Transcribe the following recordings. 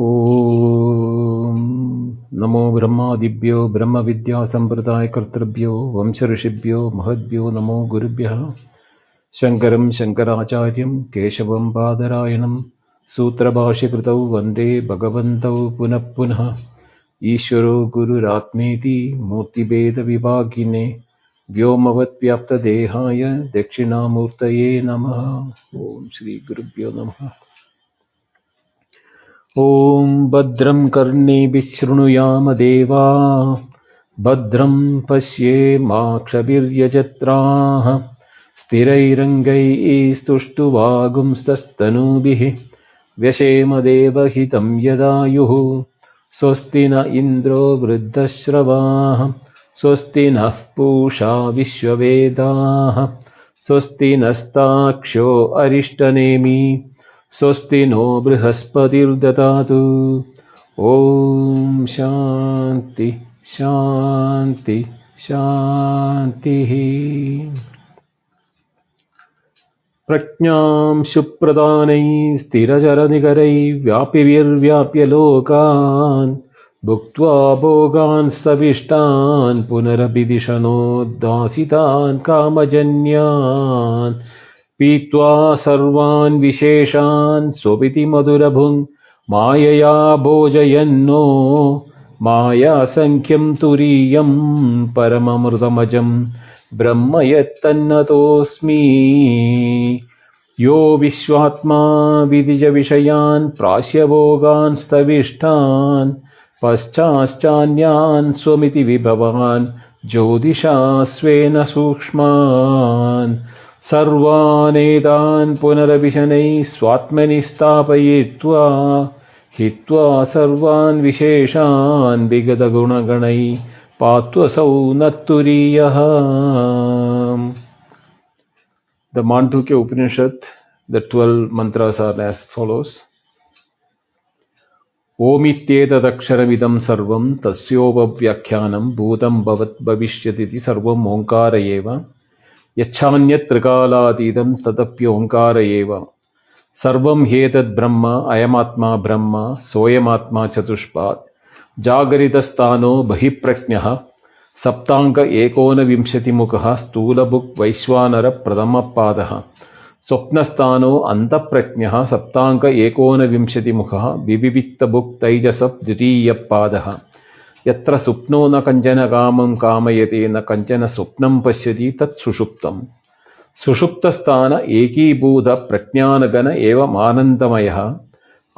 ॐ नमो ब्रह्मादिभ्यो ब्रह्मविद्यासम्प्रदायकर्तृभ्यो वंशऋषिभ्यो महद्भ्यो नमो गुरुभ्यः। शङ्करं शङ्कराचार्यं केशवं बादरायणं सूत्रभाष्यकृतौ वन्दे भगवन्तौ पुनः पुनः। ईश्वरो गुरुरात्मेति मूर्तिभेदविभागिने व्योमवद्व्याप्तदेहाय दक्षिणामूर्तये नमः। ॐ श्रीगुरुभ्यो नमः ॐ भद्रं कर्णेभिः शृणुयाम देवा भद्रं पश्येमाक्षभिर्यजत्राः स्थिरैरङ्गैस्तुष्टुवागुंस्तस्तनूभिः व्यशेम देवहितं यदायुः स्वस्ति न इन्द्रो वृद्धश्रवाः स्वस्ति नः पूषा विश्ववेदाः स्वस्ति नस्ताक्ष्यो अरिष्टनेमि स्वस्ति नो बृहस्पतिर्ददातु। ॐ शान्ति शान्ति शान्तिः। प्रज्ञां सुप्रदानैः स्थिरचरनिकरैः व्यापिभिर्व्याप्य लोकान् भुक्त्वा भोगान् सविष्टान् पुनरभिदिशनोद्दासितान् कामजन्यान् पीत्वा सर्वान् विशेषान् स्वपिति मधुरभुङ् मायया भोजयन्नो। मायासङ्ख्यं तुरीयं परममृतमजं ब्रह्म यत्तन्नतोऽस्मि यो विश्वात्मा विदिजविषयान् प्रास्यभोगान् स्तविष्टान् पश्चाश्चान्यान् स्वमिति विभवान् ज्योतिषा स्वेन सूक्ष्मान् सर्वानेतान् पुनरभिशनैः स्वात्मनि स्थापयित्वा हित्वा सर्वान् विशेषान् विगतगुणगणैः न तुरीयः The Mandukya Upanishad, the 12 mantras are as follows. ओमित्येतदक्षरमिदं सर्वं तस्योपव्याख्यानं भूतं भवत् भविष्यतीति सर्वम् ओङ्कार एव यच्छान्यत्रिकालातीतं तदप्योङ्कार एव सर्वं ह्येतद्ब्रह्म अयमात्मा ब्रह्म सोऽयमात्मा चतुष्पात्। जागरितस्थानो बहिःप्रज्ञः। सप्ताङ्क एकोनविंशतिमुखः स्थूलभुक् वैश्वानरप्रथमपादः। स्वप्नस्थानो अन्तःप्रज्ञः। सप्ताङ्क एकोनविंशतिमुखः विविविक्तभुक् तैजसः द्वितीयपादः यत्र सुप्नो न कञ्चन कामं कामयते न कञ्चन स्वप्नं पश्यति तत् सुषुप्तम्। सुषुप्तस्थान एकीभूतप्रज्ञानगण एवमानन्दमयः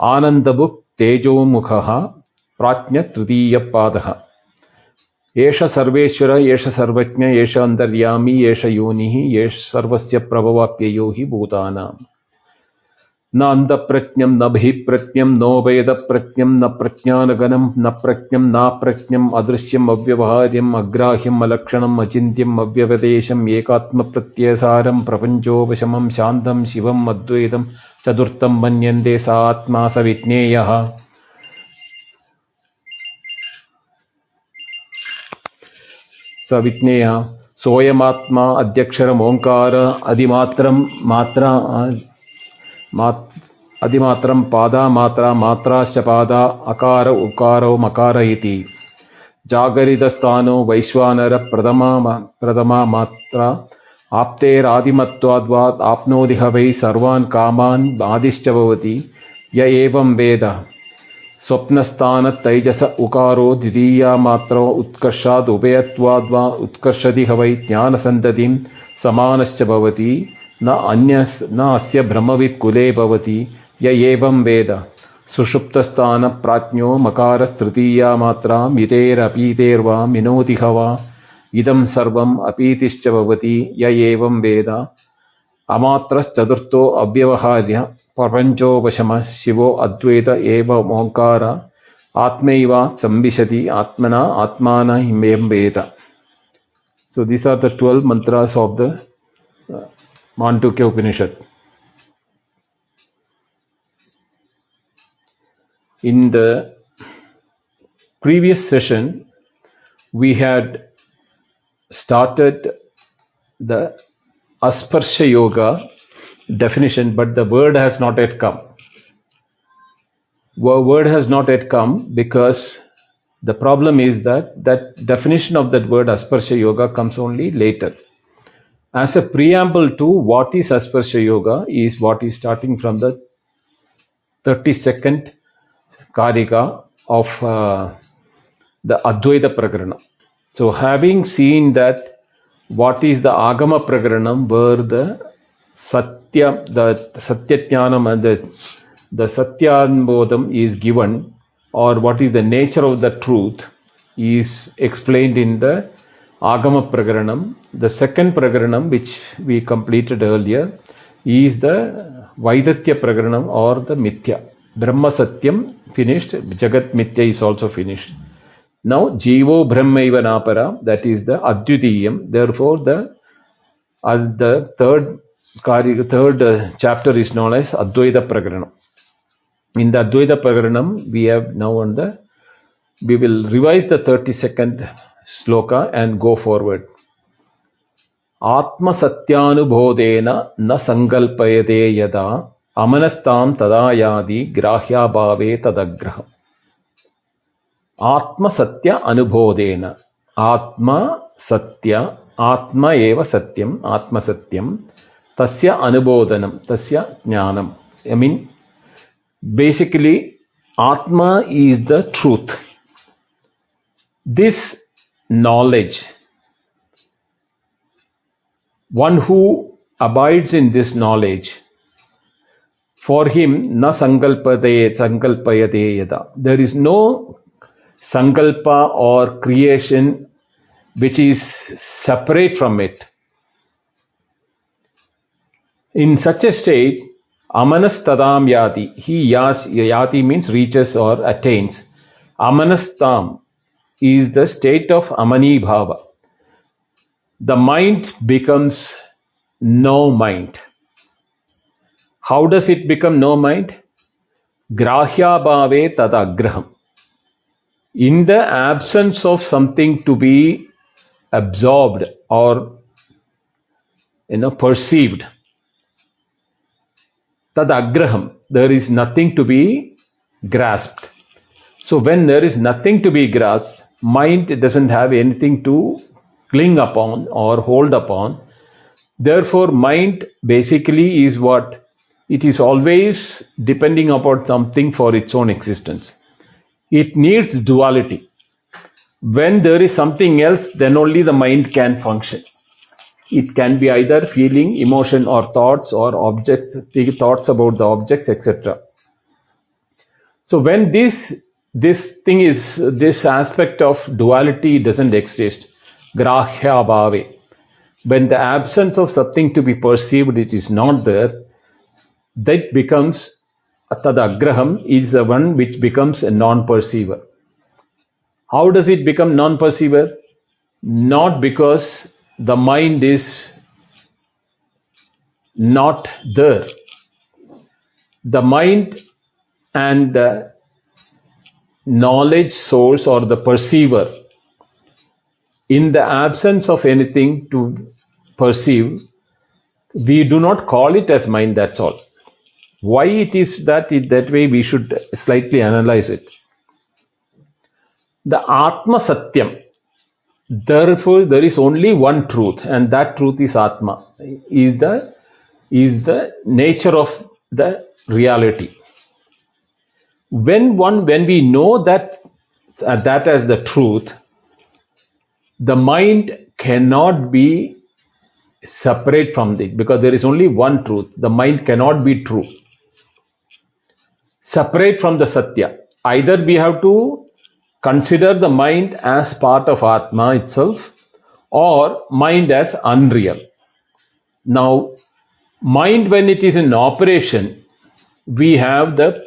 आनन्दभुक् तेजोमुखः प्राज्ञतृतीयपादः एष सर्वेश्वर एष सर्वज्ञ एष अन्तर्यामी एष योनिः एष सर्वस्य प्रभवाप्ययो हि भूतानाम् न अन्तप्रज्ञं न बहिःप्रज्ञं न प्रज्ञानगणं न प्रज्ञं नाप्रज्ञम् अदृश्यम् अव्यवहार्यम् अग्राह्यम् अलक्षणम् अचिन्त्यम् अव्यवदेशम् एकात्मप्रत्ययसारं प्रपञ्चोपशमं शान्तं शिवम् अद्वैतं चतुर्थं मन्यन्ते स आत्मा स विज्ञेयः। स विज्ञेयः। सोऽयमात्मा अध्यक्षरमोङ्कार अधिमात्रं मात्रा मात् अधिमात्रं पादा मात्रा मात्राश्च पादा अकार उकारो मकार इति जागरितस्थानो वैश्वानरप्रथमा प्रथमा मात्रा आप्तेरादिमत्वाद्वात् आप्नोति ह वै सर्वान् कामान् आदिश्च भवति य एवं वेद स्वप्नस्थानतैजस उकारो द्वितीया मात्रो उत्कर्षात् उभयत्वाद्वा उत्कर्षति ह वै ज्ञानसन्ततिं समानश्च भवति न अन्य न अस्य ब्रह्मवित् कुले भवति य एवं वेद सुषुप्तस्थानप्राज्ञो मकारस्तृतीया मात्रा मितेरपीतेर्वा मिनोति ह वा इदं सर्वम् अपीतिश्च भवति य एवं वेद अमात्रश्चतुर्थो अव्यवहार्य प्रपञ्चोपशमः शिवो अद्वैत एव ओङ्कार आत्मैव संविशति आत्मना आत्मानमें वेद So these are the 12 mantras of the uh, Mandukya Upanishad. In the previous session, we had started the Asparsha Yoga definition, but the word has not yet come. wo- word has not yet come because the problem is that that definition of that word asparsha yoga comes only later. As a preamble to what is asparsha yoga is what is starting from the 32nd karika of uh, the Advaita Prakarana. So, having seen that what is the Agama Prakaranam, where the Satya, the Satyajnanam and the, the Satyanbodham is given, or what is the nature of the truth, is explained in the Agama Prakaranam. The second Prakaranam, which we completed earlier, is the Vaitathya Prakaranam or the Mithya. Brahma Satyam finished, Jagat Mithya is also finished. Now, Jivo Brahmaiva Napara, that is the Advitiyam. Therefore, the uh, the third kari- third uh, chapter is known as Advaita Prakaranam. In the Advaita Prakaranam, we have now on the we will revise the 32nd sloka and go forward. आत्मसत्यानुबोधेन न सङ्कल्पयते यदा अमनस्तां तदा यादि ग्राह्याभावे तदग्रहम् आत्मसत्य अनुबोधेन आत्मा सत्य आत्मा एव सत्यम् आत्मसत्यं तस्य अनुबोधनं तस्य ज्ञानम् I mean basically atma is the truth this knowledge one who abides in this knowledge for him na sankalpade sankalpayate yada there is no sankalpa or creation which is separate from it. In such a state amanastadam yati. He yas, yati means reaches or attains. Amanastam is the state of amani bhava. The mind becomes no mind how does it become no mind grahya bhave tadagraham. In the absence of something to be absorbed or you know perceived tadagraham there is nothing to be grasped. So when there is nothing to be grasped mind doesn't have anything to cling upon or hold upon. Therefore mind basically is what it is always depending upon something for its own existence. It needs duality. When there is something else then only the mind can function. It can be either feeling emotion or thoughts or objects thoughts about the objects etc so when this this thing is this aspect of duality doesn't exist grahya bhave when the absence of something to be perceived it is not there that becomes tadagraham is the one which becomes a non-perceiver. How does it become non-perceiver? Not because the mind is not there. The mind and the knowledge source or the perceiver in the absence of anything to perceive we do not call it as mind that's all why it is that it, that way we should slightly analyze it. The atma satyam therefore there is only one truth and that truth is atma. Is the is the nature of the reality. When one when we know that uh, that as the truth the mind cannot be separate from it because there is only one truth. The mind cannot be true separate from the satya. Either we have to consider the mind as part of atma itself or mind as unreal. Now mind when it is in operation we have the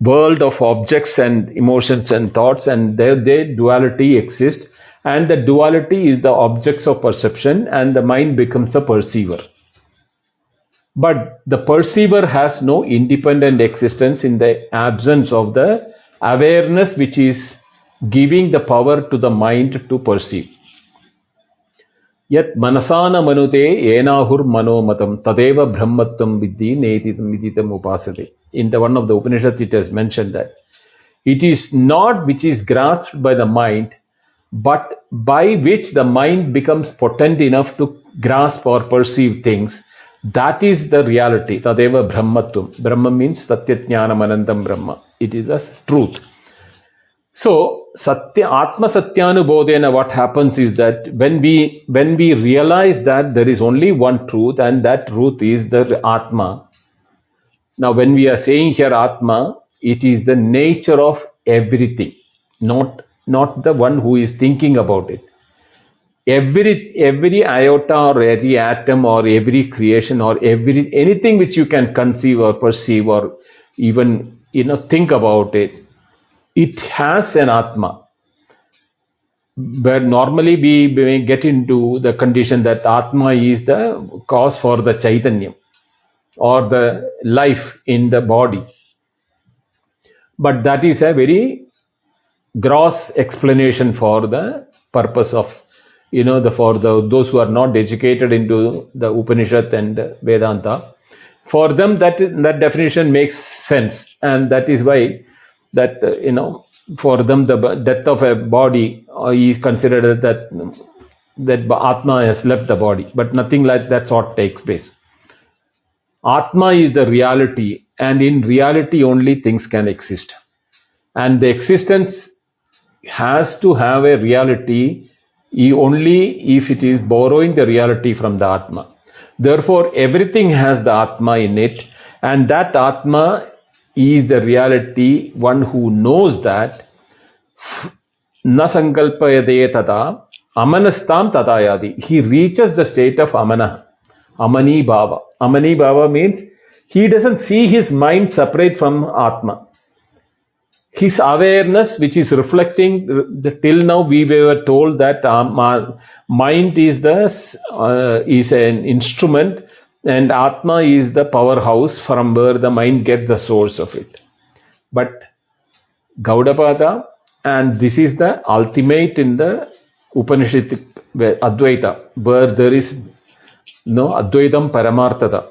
world of objects and emotions and thoughts and their, their duality exists and the duality is the objects of perception and the mind becomes the perceiver but the perceiver has no independent existence in the absence of the awareness which is giving the power to the mind to perceive manasana manute enahur manomatam tadeva brahmatvam vidhi netitam viditam upasate. In the one of the Upanishads it has mentioned that it is not which is grasped by the mind, but by which the mind becomes potent enough to grasp or perceive things. That is the reality. Tadeva Brahmatvam. Brahma means Satyajnanam Anandam Brahma. It is the truth. So, Satya, Atma Satyanubodhena, what happens is that when we, when we realize that there is only one truth and that truth is the Atma. Now, when we are saying here Atma, it is the nature of everything, not, not the one who is thinking about it. Every, every iota or every atom or every creation or every, anything which you can conceive or perceive or even, you know, think about it, it has an Atma. Where normally we, we get into the condition that Atma is the cause for the Chaitanya or the life in the body but that is a very gross explanation for the purpose of you know the for the those who are not educated into the upanishad and vedanta for them that that definition makes sense. And that is why that uh, you know for them the death of a body uh, is considered that that atma has left the body. But nothing like that sort takes place. Atma is the reality and in reality only things can exist. And the existence has to have a reality only if it is borrowing the reality from the Atma. Therefore, everything has the Atma in it, and that Atma is the reality, one who knows that. Na sankalpayade tada amanastam tadayadi. He reaches the state of amana, amani bhava. Amani bhava means he doesn't see his mind separate from Atma. His awareness, which is reflecting, the, till now we were told that um, mind is the uh, is an instrument and Atma is the powerhouse from where the mind gets the source of it. But Gaudapada, and this is the ultimate in the Upanishadic Advaita, where there is no Advaitam Paramarthata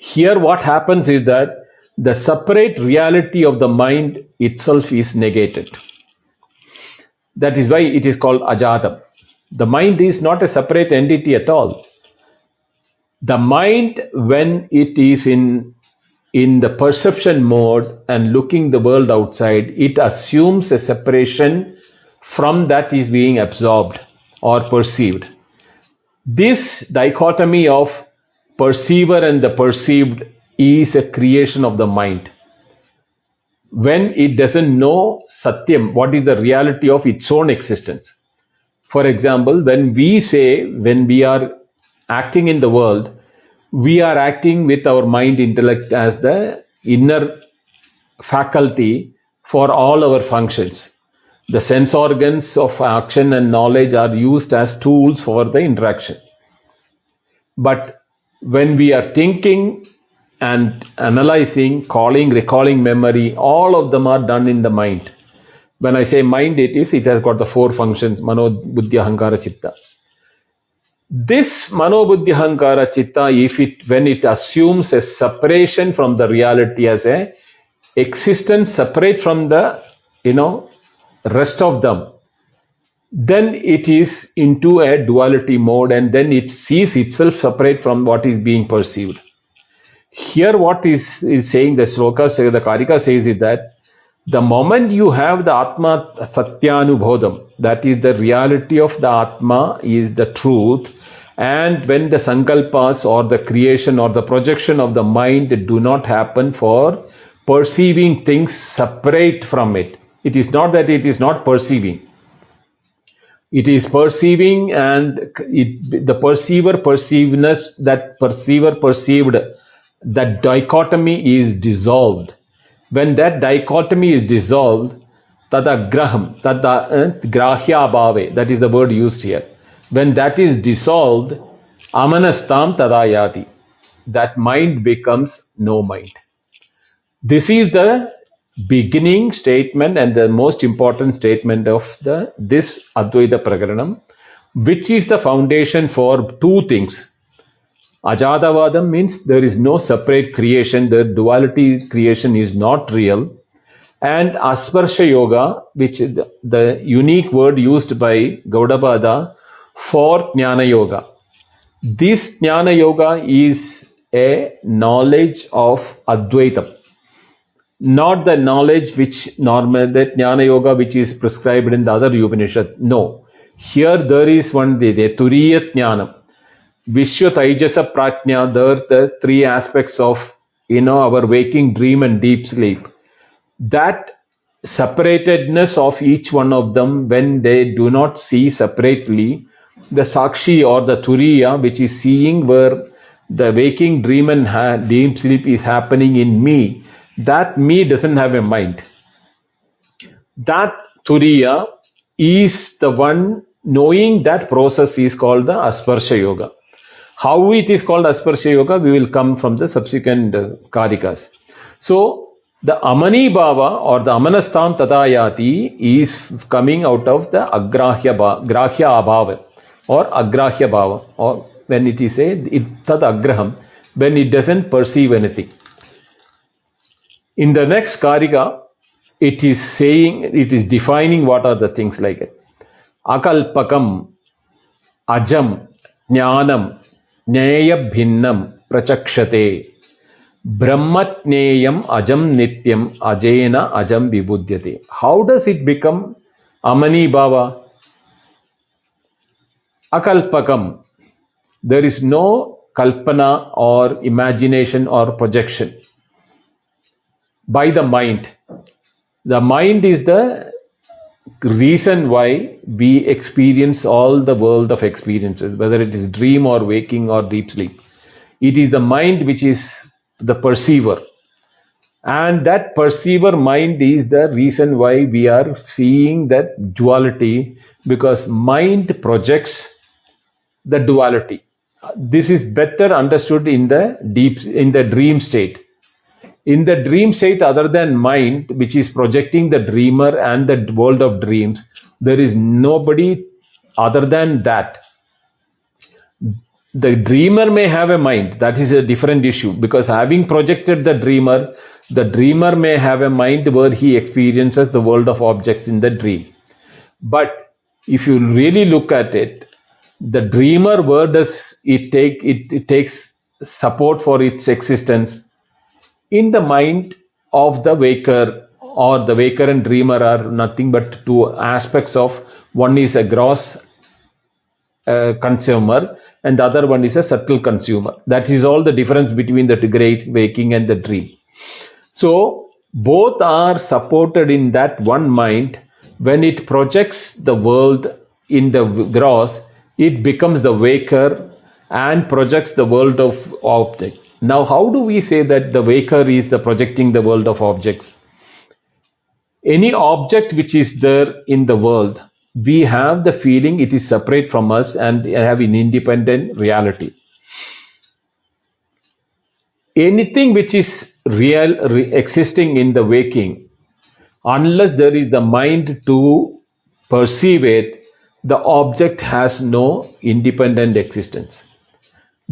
here, what happens is that the separate reality of the mind itself is negated. That is why it is called ajatam. The mind is not a separate entity at all. The mind, when it is in, in the perception mode and looking the world outside, it assumes a separation from that is being absorbed or perceived. This dichotomy of perceiver and the perceived is a creation of the mind. When it doesn't know Satyam, what is the reality of its own existence. For example, when we say, when we are acting in the world, we are acting with our mind intellect as the inner faculty for all our functions. The sense organs of action and knowledge are used as tools for the interaction. But when we are thinking and analyzing, calling, recalling memory, all of them are done in the mind. When I say mind, it is, it has got the four functions, mano, buddhi, ahankara, chitta. This mano, buddhi, ahankara, chitta, if it, when it assumes a separation from the reality as a existence separate from the, you know, rest of them, then it is into a duality mode and then it sees itself separate from what is being perceived. Here what is, is saying the sloka, the Karika says is that the moment you have the Atma Satyanubodham, that is the reality of the Atma is the truth, and when the sankalpas or the creation or the projection of the mind do not happen for perceiving things separate from it. It is not that it is not perceiving it is perceiving and it, the perceiver perceiveness that perceiver perceived that dichotomy is dissolved. When that dichotomy is dissolved tada graham tada uh, grahya bhave that is the word used here. When that is dissolved amanastam tadayati that mind becomes no mind. This is the beginning statement and the most important statement of the this Advaita Prakaranam which is the foundation for two things. Ajatavadam means there is no separate creation, the duality creation is not real. And Asparsha Yoga, which is the unique word used by Gaudapada for Jnana Yoga. This Jnana Yoga is a knowledge of Advaitam not the knowledge which normal that jnana yoga which is prescribed in the other Upanishad. No. Here there is one the, the Turiya Jnanam. Vishwa Taijasa Pratnya, there the three aspects of you know our waking dream and deep sleep. That separatedness of each one of them when they do not see separately, the Sakshi or the Turiya which is seeing where the waking dream and deep sleep is happening in me that me doesn't have a mind. That Turiya is the one knowing that process is called the Asparsha Yoga. How it is called Asparsha Yoga, we will come from the subsequent uh, Karikas. So, the Amani Bhava or the Amanastam Tatayati is coming out of the Agrahya, Grahya Abhava or Agrahya Bhava or when it is a it, Tad Agraham, when it doesn't perceive anything. In the next Karika, it is saying, it is defining what are the things like it. Akalpakam, Ajam, Jnanam, ज्ञेय भिन्नम प्रचक्षते। ब्रह्मज्ञेयम अजम नित्यम, अजेन अजम विबुध्यते। How does it become अमनी बाबा अकल्पकम। There is no kalpana और इमेजिनेशन और projection by the mind the mind is the reason why we experience all the world of experiences, whether it is dream or waking or deep sleep. It is the mind which is the perceiver. And that perceiver mind is the reason why we are seeing that duality because mind projects the duality. This is better understood in the deep in the dream state in the dream state other than mind which is projecting the dreamer and the world of dreams there is nobody other than that. The dreamer may have a mind. That is a different issue. Because having projected the dreamer the dreamer may have a mind where he experiences the world of objects in the dream. But if you really look at it the dreamer where does it take it, it takes support for its existence in the mind of the waker or the waker and dreamer are nothing but two aspects of one is a gross uh, consumer and the other one is a subtle consumer. That is all the difference between the great waking and the dream. So both are supported in that one mind. When it projects the world in the gross it becomes the waker and projects the world of object now, how do we say that the waker is the projecting the world of objects? Any object which is there in the world, we have the feeling it is separate from us and have an independent reality. Anything which is real, re existing in the waking, unless there is the mind to perceive it, the object has no independent existence.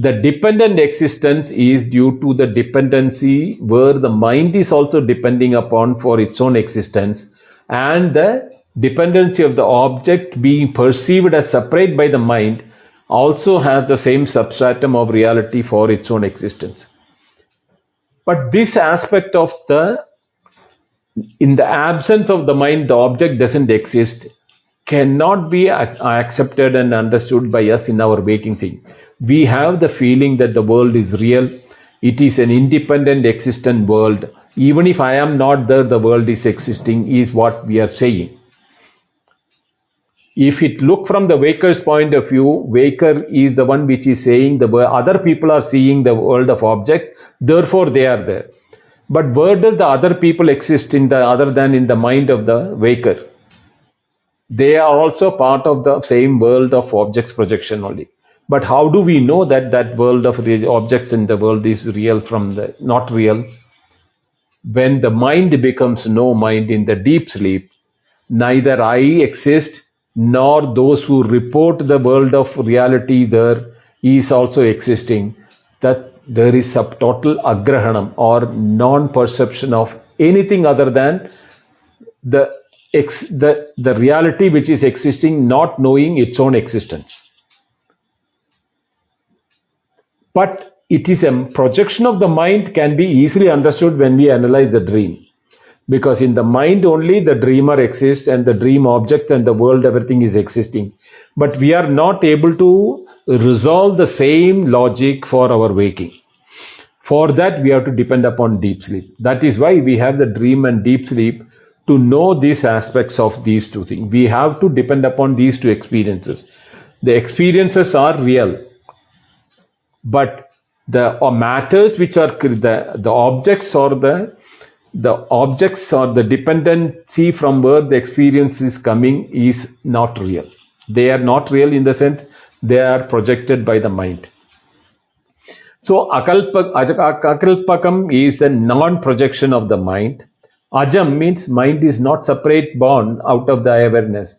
The dependent existence is due to the dependency where the mind is also depending upon for its own existence and the dependency of the object being perceived as separate by the mind also has the same substratum of reality for its own existence. But this aspect of the, in the absence of the mind, the object doesn't exist, cannot be accepted and understood by us in our waking thing we have the feeling that the world is real. It is an independent, existent world. Even if I am not there, the world is existing, is what we are saying. If it look from the waker's point of view, waker is the one which is saying the other people are seeing the world of object, therefore they are there. But where does the other people exist in the other than in the mind of the waker? They are also part of the same world of objects projection only. But how do we know that that world of objects in the world is real from the not real? When the mind becomes no mind in the deep sleep, neither I exist nor those who report the world of reality there is also existing, that there is a total agrahanam or non-perception of anything other than the, the, the reality which is existing, not knowing its own existence. But it is a projection of the mind can be easily understood when we analyze the dream. Because in the mind only the dreamer exists and the dream object and the world, everything is existing. But we are not able to resolve the same logic for our waking. For that, we have to depend upon deep sleep. That is why we have the dream and deep sleep to know these aspects of these two things. We have to depend upon these two experiences. The experiences are real, but the matters which are the, the objects or the the objects or the dependency from where the experience is coming is not real. They are not real in the sense they are projected by the mind. So akalpakam is a non-projection of the mind. Ajam means mind is not separate born out of the awareness.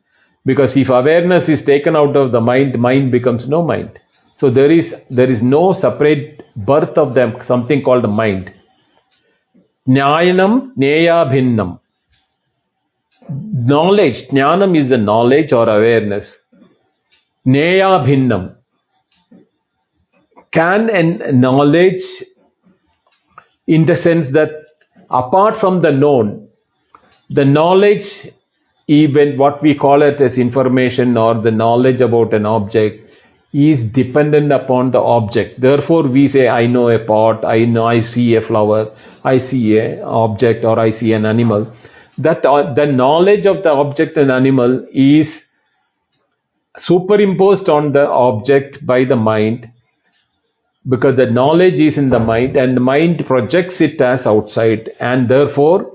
Because if awareness is taken out of the mind, mind becomes no mind. So there is there is no separate birth of them, something called the mind. Jnanam Bhinnam. Knowledge, Jnanam is the knowledge or awareness. Bhinnam. Can and knowledge in the sense that apart from the known, the knowledge, even what we call it as information or the knowledge about an object, is dependent upon the object. Therefore, we say, I know a pot, I know I see a flower, I see a object or I see an animal. That uh, the knowledge of the object and animal is superimposed on the object by the mind because the knowledge is in the mind and the mind projects it as outside and therefore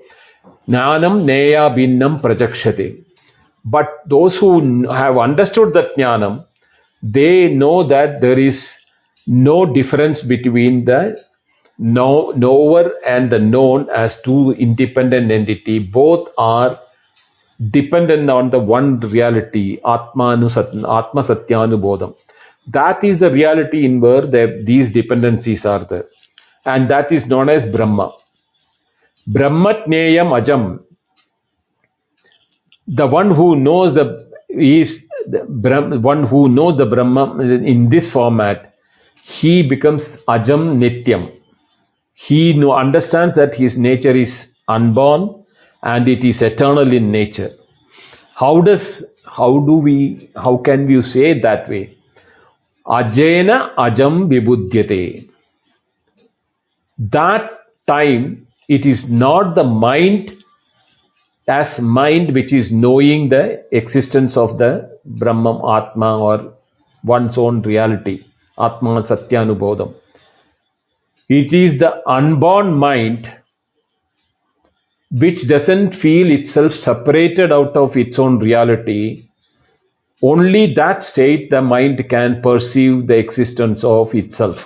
jnanam neya bhinnam prajakshate. But those who have understood that jnanam, they know that there is no difference between the know, knower and the known as two independent entity. Both are dependent on the one reality, Atma, Atma Satyanubodham. That is the reality in where the, these dependencies are there. And that is known as Brahma. Brahmatneyam Ajam. The one who knows the is one who knows the Brahma in this format, he becomes Ajam Nityam. He know, understands that his nature is unborn and it is eternal in nature. How does how do we how can we say it that way? Ajena ajam vibudhyate. That time it is not the mind as mind which is knowing the existence of the Brahman Atma or one's own reality. Atma Satyanubodham. It is the unborn mind which doesn't feel itself separated out of its own reality. Only that state the mind can perceive the existence of itself.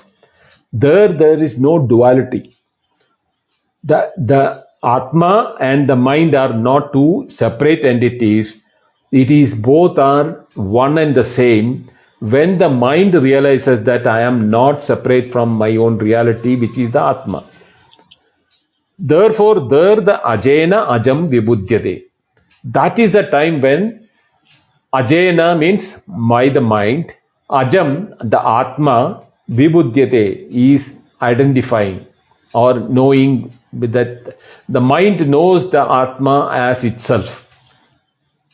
There, there is no duality. The, the Atma and the mind are not two separate entities. It is both are one and the same when the mind realizes that I am not separate from my own reality, which is the Atma. Therefore, there the Ajena Ajam Vibudhyate. That is the time when Ajena means by the mind, Ajam, the Atma, Vibudhyate is identifying or knowing that the mind knows the Atma as itself.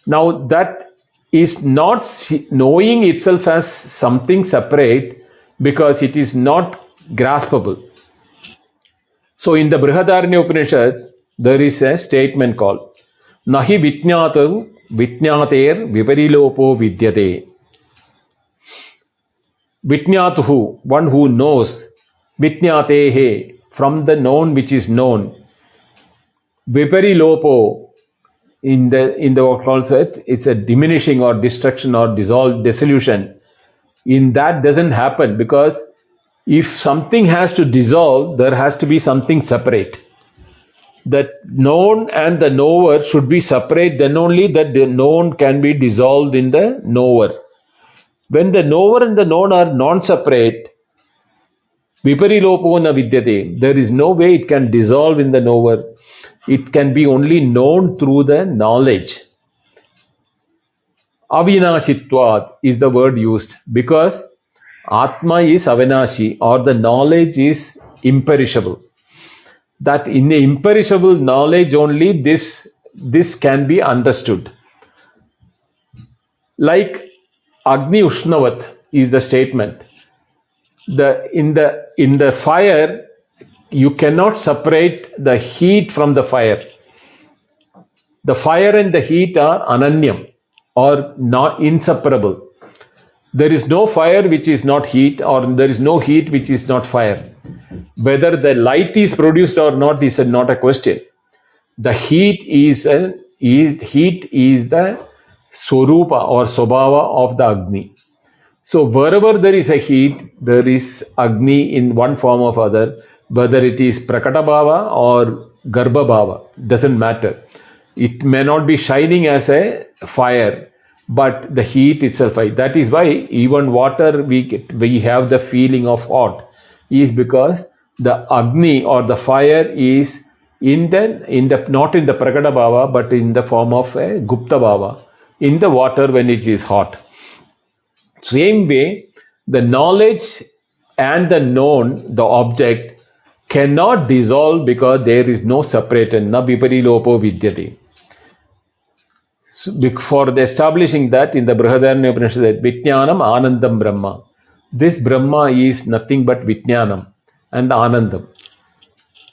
Now that is not knowing itself as something separate because it is not graspable. So in the Brihadaranya Upanishad, there is a statement called Nahi Vitnyatu Vitnyater Viparilopo Vidyate. Vitnyatuhu, one who knows, Vitnyatehe, from the known which is known. Viparilopo, in the in the also it's a diminishing or destruction or dissolve dissolution in that doesn't happen because if something has to dissolve there has to be something separate that known and the knower should be separate, then only that the known can be dissolved in the knower. When the knower and the known are non separate, viparilopo na vidyate, there is no way it can dissolve in the knower. It can be only known through the knowledge. Avinashitvat is the word used because Atma is avinashi or the knowledge is imperishable that in the imperishable knowledge only this, this can be understood. Like Agni Ushnavat is the statement. The, in, the, in the fire, you cannot separate the heat from the fire. The fire and the heat are ananyam or not inseparable. There is no fire which is not heat, or there is no heat which is not fire. Whether the light is produced or not is not a question. The heat is, a, is heat is the swarupa or sobhava of the Agni. So wherever there is a heat, there is Agni in one form or other, whether it is Prakatabhava or Garbhabhava, doesn't matter. It may not be shining as a fire, but the heat itself. That is why even water we get, we have the feeling of hot is because the Agni or the fire is in the, in the not in the Prakata Bhava but in the form of a Gupta Bhava in the water when it is hot. Same way, the knowledge and the known, the object, cannot dissolve because there is no separate na viparilopo vidyate. For establishing that in the Brihadaranya Upanishad, Vijnanam Anandam Brahma. This Brahma is nothing but Vijnanam and Anandam.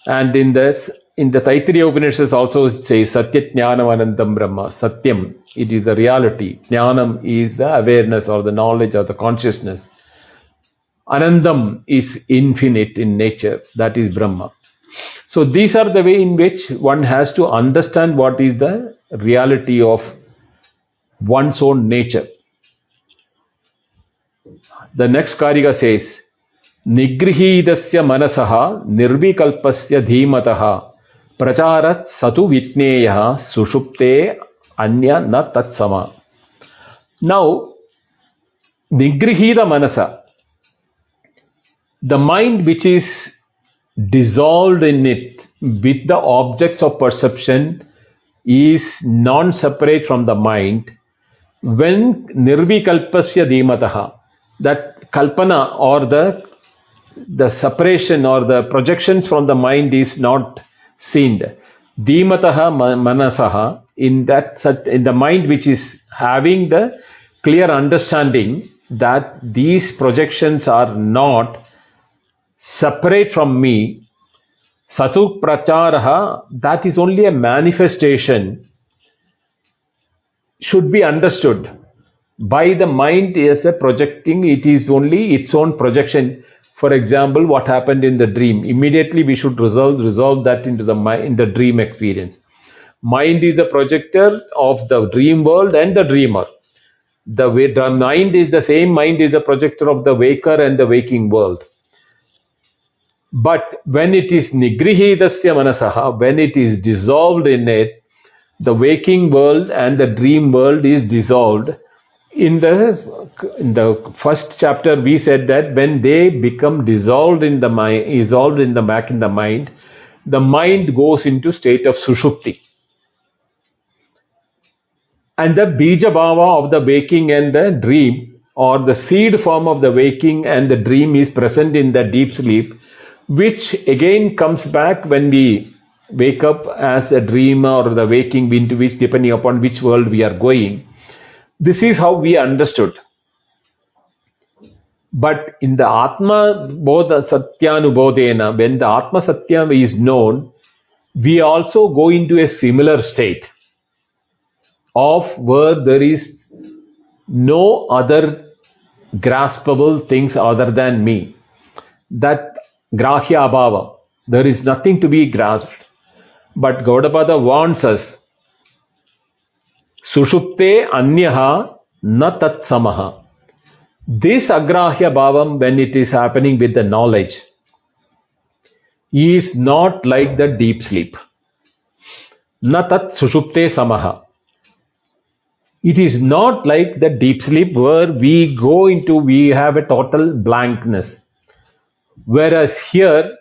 And in this, in the Taittiriya Upanishads also says Satya Jnanam Anandam Brahma. Satyam, it is the reality. Jnanam is the awareness or the knowledge or the consciousness. Anandam is infinite in nature, that is Brahma. So these are the way in which one has to understand what is the reality of one's own nature. The next Karika says, Nigrihidasya manasaha nirvikalpasya dhimataha pracharat satu vitneyaha sushupte anya na tatsama. Now, Nigrihida manasa, the mind which is dissolved in it with the objects of perception is non separate from the mind. When nirvikalpasya dhimataha that kalpana or the the separation or the projections from the mind is not seen. Dhimataha manasaha in that in the mind which is having the clear understanding that these projections are not separate from me satu pracharaha that is only a manifestation should be understood. By the mind as a projecting it is only its own projection. For example what happened in the dream. Immediately we should resolve resolve that into the in the dream experience. Mind is the projector of the dream world and the dreamer. The, way, the mind is the same mind is the projector of the waker and the waking world but when it is nigrihidasya manasaha when it is dissolved in it the waking world and the dream world is dissolved. In the, in the first chapter, we said that when they become dissolved in the mind, dissolved in the back in the mind, the mind goes into state of sushupti. And the bija bhava of the waking and the dream, or the seed form of the waking and the dream is present in the deep sleep, which again comes back when we wake up as a dreamer or the waking into which depending upon which world we are going. This is how we understood. But in the Atma Bodha Satyanubodhena, when the Atma Satyam is known, we also go into a similar state of where there is no other graspable things other than me. That grahya abhava, there is nothing to be grasped. But Gaudapada warns us Sushupte anyaha na tat samaha. This agrahya bhavam, when it is happening with the knowledge, is not like the deep sleep. na tat sushupte samaha. It is not like the deep sleep where we go into, we have a total blankness. Whereas here,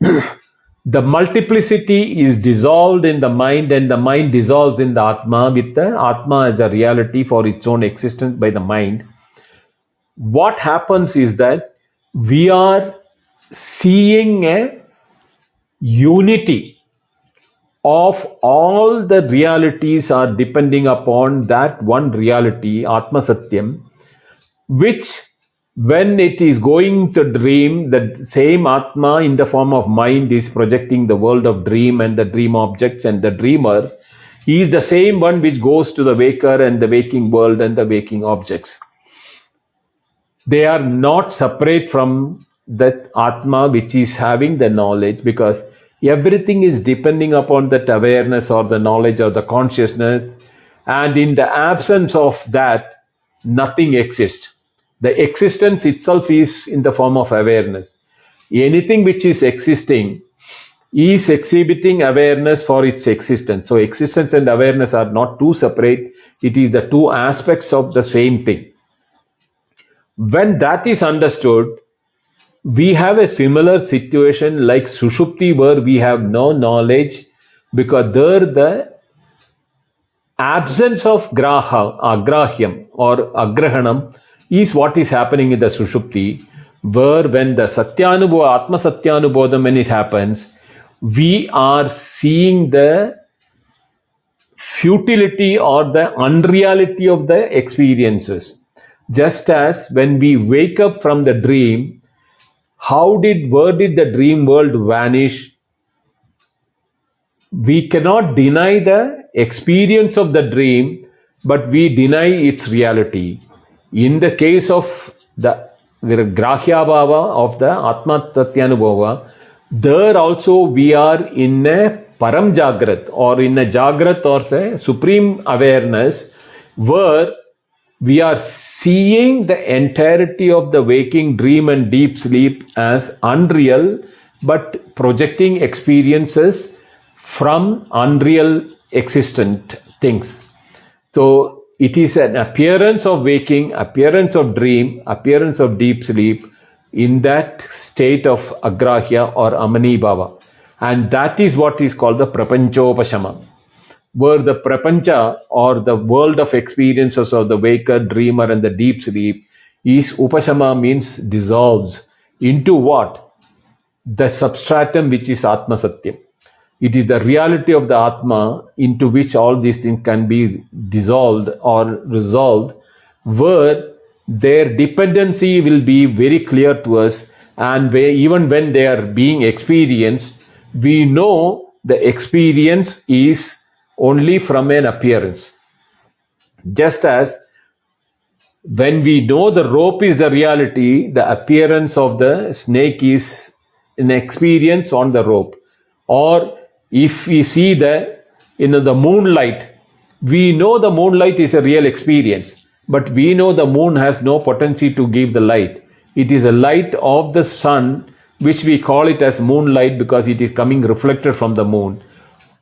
the multiplicity is dissolved in the mind and the mind dissolves in the Atma with the Atma as a reality for its own existence by the mind. What happens is that we are seeing a unity of all the realities are depending upon that one reality, Atma Satyam, which when it is going to dream, the same Atma in the form of mind is projecting the world of dream and the dream objects and the dreamer. He is the same one which goes to the waker and the waking world and the waking objects. They are not separate from that Atma which is having the knowledge because everything is depending upon that awareness or the knowledge or the consciousness. And in the absence of that, nothing exists. The existence itself is in the form of awareness. Anything which is existing is exhibiting awareness for its existence. So existence and awareness are not two separate. It is the two aspects of the same thing. When that is understood, we have a similar situation like Sushupti where we have no knowledge because there the absence of graha, agrahyam or agrahanam is what is happening in the Sushupti, where when the Satyanubodha, Atma Satyanubodham, when it happens, we are seeing the futility or the unreality of the experiences. Just as when we wake up from the dream, how did, where did the dream world vanish? We cannot deny the experience of the dream, but we deny its reality. In the case of the Grahya Bhava of the Atma Tatyanubhava, there also we are in a Param Jagrat or in a Jagrat or say supreme awareness where we are seeing the entirety of the waking dream and deep sleep as unreal but projecting experiences from unreal existent things. So it is an appearance of waking, appearance of dream, appearance of deep sleep in that state of agrahya or amani bhava. And that is what is called the prapanchopashama. Where the prapancha or the world of experiences of the waker, dreamer and the deep sleep is upashama means dissolves into what? The substratum which is Atma Satyam. It is the reality of the Atma into which all these things can be dissolved or resolved, where their dependency will be very clear to us, and where, even when they are being experienced, we know the experience is only from an appearance. Just as when we know the rope is the reality, the appearance of the snake is an experience on the rope. Or if we see the, know, the moonlight, we know the moonlight is a real experience, but we know the moon has no potency to give the light. It is a light of the sun, which we call it as moonlight because it is coming reflected from the moon,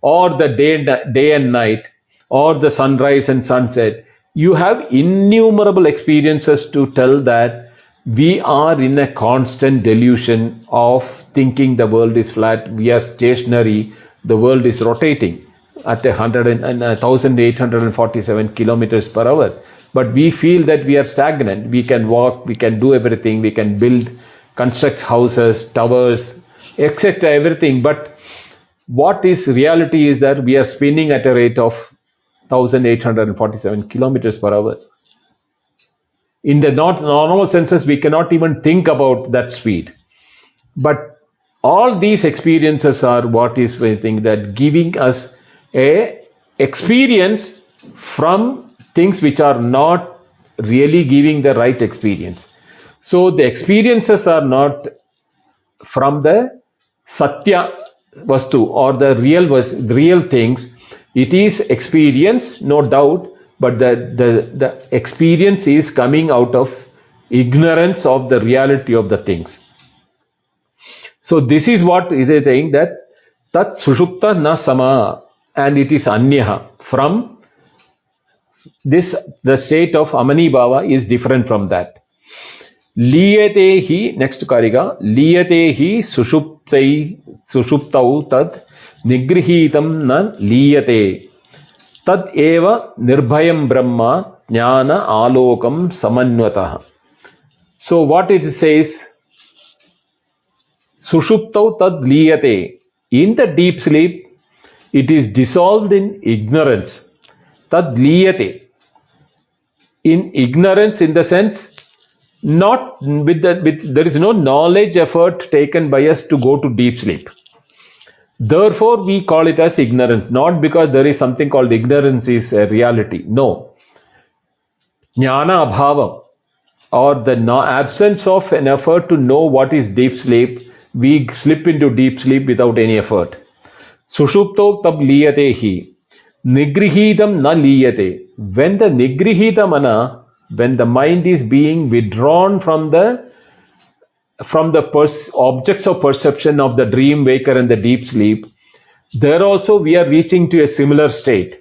or the day, day and night, or the sunrise and sunset. You have innumerable experiences to tell that we are in a constant delusion of thinking the world is flat, we are stationary, the world is rotating at 1847 uh, kilometers per hour. But we feel that we are stagnant. We can walk, we can do everything, we can build, construct houses, towers, etc. everything. But what is reality is that we are spinning at a rate of 1847 kilometers per hour. In the not normal senses, we cannot even think about that speed. But all these experiences are what is I think that giving us a experience from things which are not really giving the right experience. So the experiences are not from the satya vastu or the real was real things. It is experience, no doubt, but the, the, the experience is coming out of ignorance of the reality of the things. So this is what is a saying that tat sushupta na sama and it is anyaha from this the state of amani bhava is different from that. Liyate hi next karika liyate hi sushuptai sushuptau tad nigrihitam na liyate tad eva nirbhayam brahma jnana alokam samanvatah. So what it says Sushuptau tad liyate. In the deep sleep, it is dissolved in ignorance. Tad liyate. In ignorance, in the sense, not with the, with, there is no knowledge effort taken by us to go to deep sleep. Therefore, we call it as ignorance, not because there is something called ignorance is a reality. No. Jnana abhava, or the absence of an effort to know what is deep sleep we slip into deep sleep without any effort Sushupto tab liyate hi. Nigrihitam na liyate. When the nigrihita when the mind is being withdrawn from the from the pers- objects of perception of the dream waker and the deep sleep, there also we are reaching to a similar state.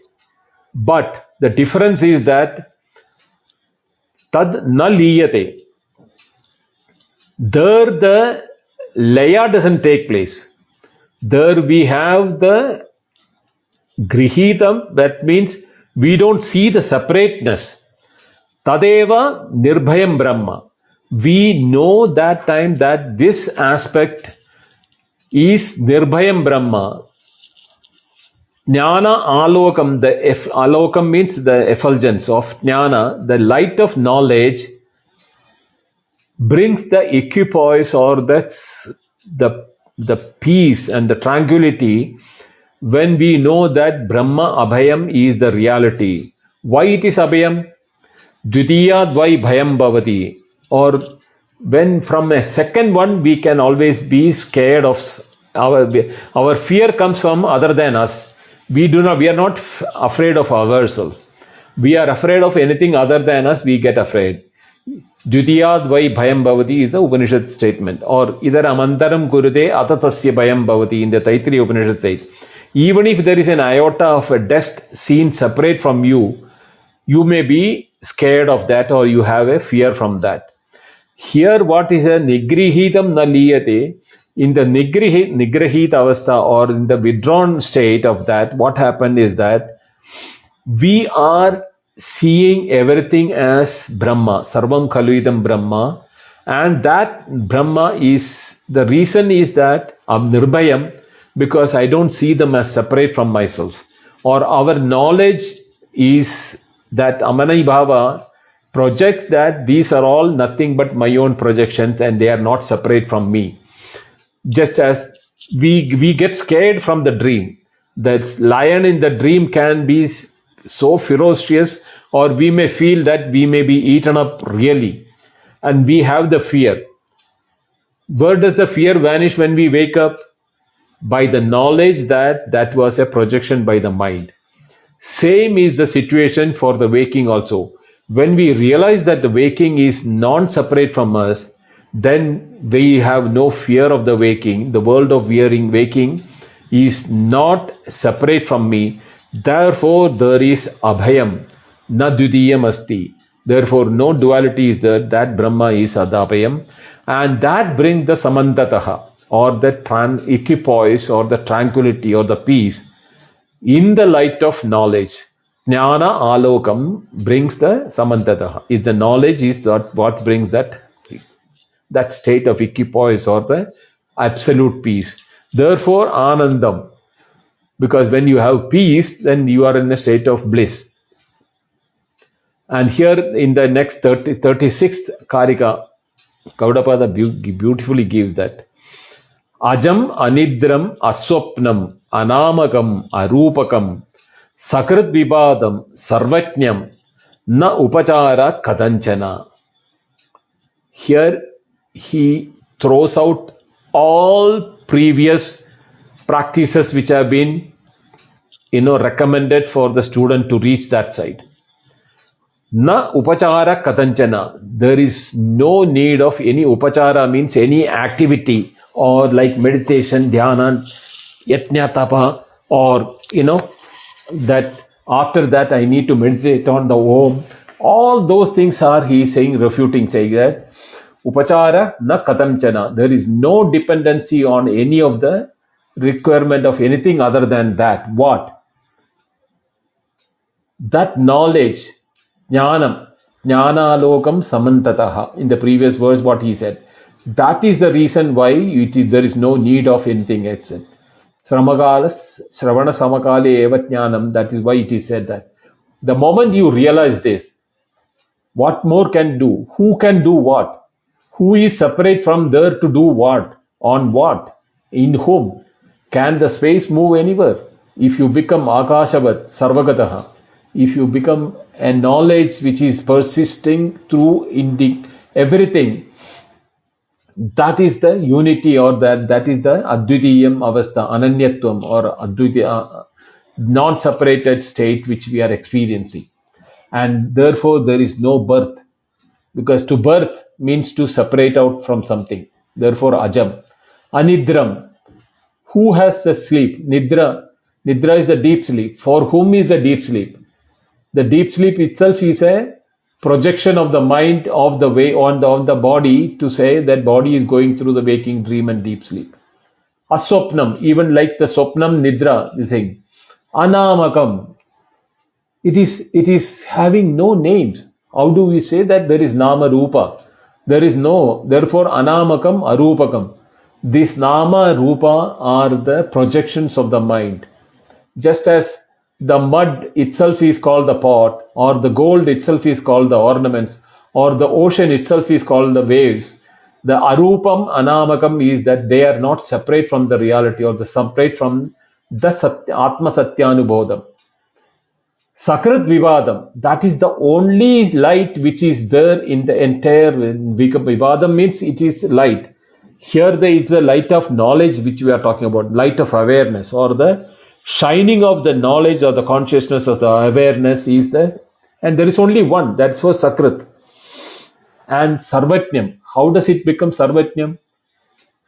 But the difference is that tad na liyate. There the laya doesn't take place. There we have the grihitam, that means we don't see the separateness. Tadeva nirbhayam Brahma. We know that time that this aspect is nirbhayam Brahma. Jnana alokam, the alokam means the effulgence of jnana, the light of knowledge brings the equipoise or the, the the peace and the tranquility when we know that Brahma Abhayam is the reality. Why it is Abhayam? Dvitiyadvai Bhayam Bhavati. Or when from a second one we can always be scared of our our fear comes from other than us. We do not we are not afraid of ourselves. We are afraid of anything other than us, we get afraid. द्वितीयाद्वै भयं भवति उपनिषद statement statement इधर इदरमन्तरं कुरुते अत तस्य भयं भवति in the Taittiriya Upanishad said even if there is an iota of a distinct seen separate from you you may be scared of that और you have a fear from that here what is a निगृहीतं न लीयते in the निगृहि निगृहीत अवस्था और in the withdrawn state of that what happen is that we are seeing everything as Brahma, Sarvam Khaluidam Brahma, and that Brahma is the reason is that I'm Nirbhayam because I don't see them as separate from myself. Or our knowledge is that Amani Bhava projects that these are all nothing but my own projections and they are not separate from me. Just as we, we get scared from the dream. That lion in the dream can be so ferocious or we may feel that we may be eaten up really and we have the fear. Where does the fear vanish when we wake up? By the knowledge that that was a projection by the mind. Same is the situation for the waking also. When we realize that the waking is non separate from us, then we have no fear of the waking. The world of wearing waking is not separate from me. Therefore, there is abhayam, na dvitiyam asti. Therefore, no duality is there. That Brahma is adapayam. And that brings the samantataha or the tran- equipoise or the tranquility or the peace in the light of knowledge. Jnana alokam brings the samantataha. Is the knowledge is that what brings that that state of equipoise or the absolute peace. Therefore, anandam. Because when you have peace, then you are in a state of bliss. And here in the next 30, 36th Karika, Gaudapada beautifully gives that. Ajam anidram aswapnam anamakam arupakam sakrit vibadam sarvatnyam na upachara kadanchana. Here he throws out all previous practices which have been you know recommended for the student to reach that side Na upachara katanchana. There is no need of any upachara means any activity or like meditation, dhyana, yatnya tapa or you know that after that I need to meditate on the Om. All those things are he is saying, refuting, saying that Upachara na katanchana. There is no dependency on any of the requirement of anything other than that. What? That knowledge, jnanam, jnanalokam samantataha. In the previous verse, what he said. That is the reason why there is no need of anything else. Sramagala, Sravana Samakale Eva Jnanam. That is why it is said that. The moment you realize this, what more can do? Who can do what? Who is separate from there to do what? On what? In whom? Can the space move anywhere? If you become Akashavat, Sarvagataha, if you become a knowledge which is persisting through in the everything, that is the unity or that that is the advitiyam avastha ananyatvam or advitiya uh, non separated state which we are experiencing. And therefore there is no birth. Because to birth means to separate out from something. Therefore ajam. Anidram. Who has the sleep? Nidra. Nidra is the deep sleep. For whom is the deep sleep the deep sleep itself is a projection of the mind of the way on the, on the body to say that body is going through the waking dream and deep sleep. Aswapnam, even like the swapnam nidra, the thing. Anamakam, it is, it is having no names. How do we say that there is nama rupa? There is no, therefore anamakam arupakam. This nama rupa are the projections of the mind. Just as the mud itself is called the pot, or the gold itself is called the ornaments, or the ocean itself is called the waves. The arupam anamakam is that they are not separate from the reality or the separate from the satya, atma satyanubodham. Sakrat vivadam, that is the only light which is there in the entire vivadam means it is light. Here there is the light of knowledge which we are talking about, light of awareness or the shining of the knowledge or the consciousness or the awareness is the and there is only one that's for sakrit. And sarvatnyam. How does it become sarvatnyam?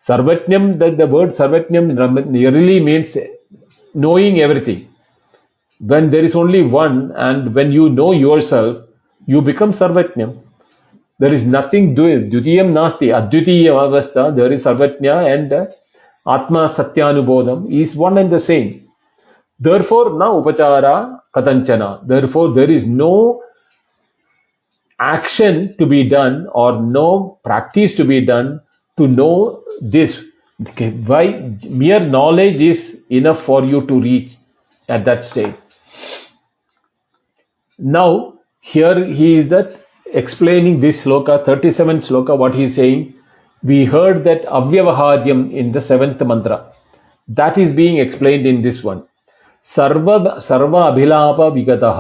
Sarvatnyam that the word sarvatnyam really means knowing everything. When there is only one and when you know yourself you become sarvatnyam. There is nothing dutiyam nasti advitiya avastha. There is sarvatnya and uh, atma satyanubodham is one and the same Therefore, na upachara katanchana. Therefore, there is no action to be done or no practice to be done to know this. Okay. Why mere knowledge is enough for you to reach at that stage. Now, here he is that explaining this sloka, 37 sloka, what he is saying. We heard that avyavaharyam in the seventh mantra. That is being explained in this one. सर्व सर्व अभिलाप विगत विगतः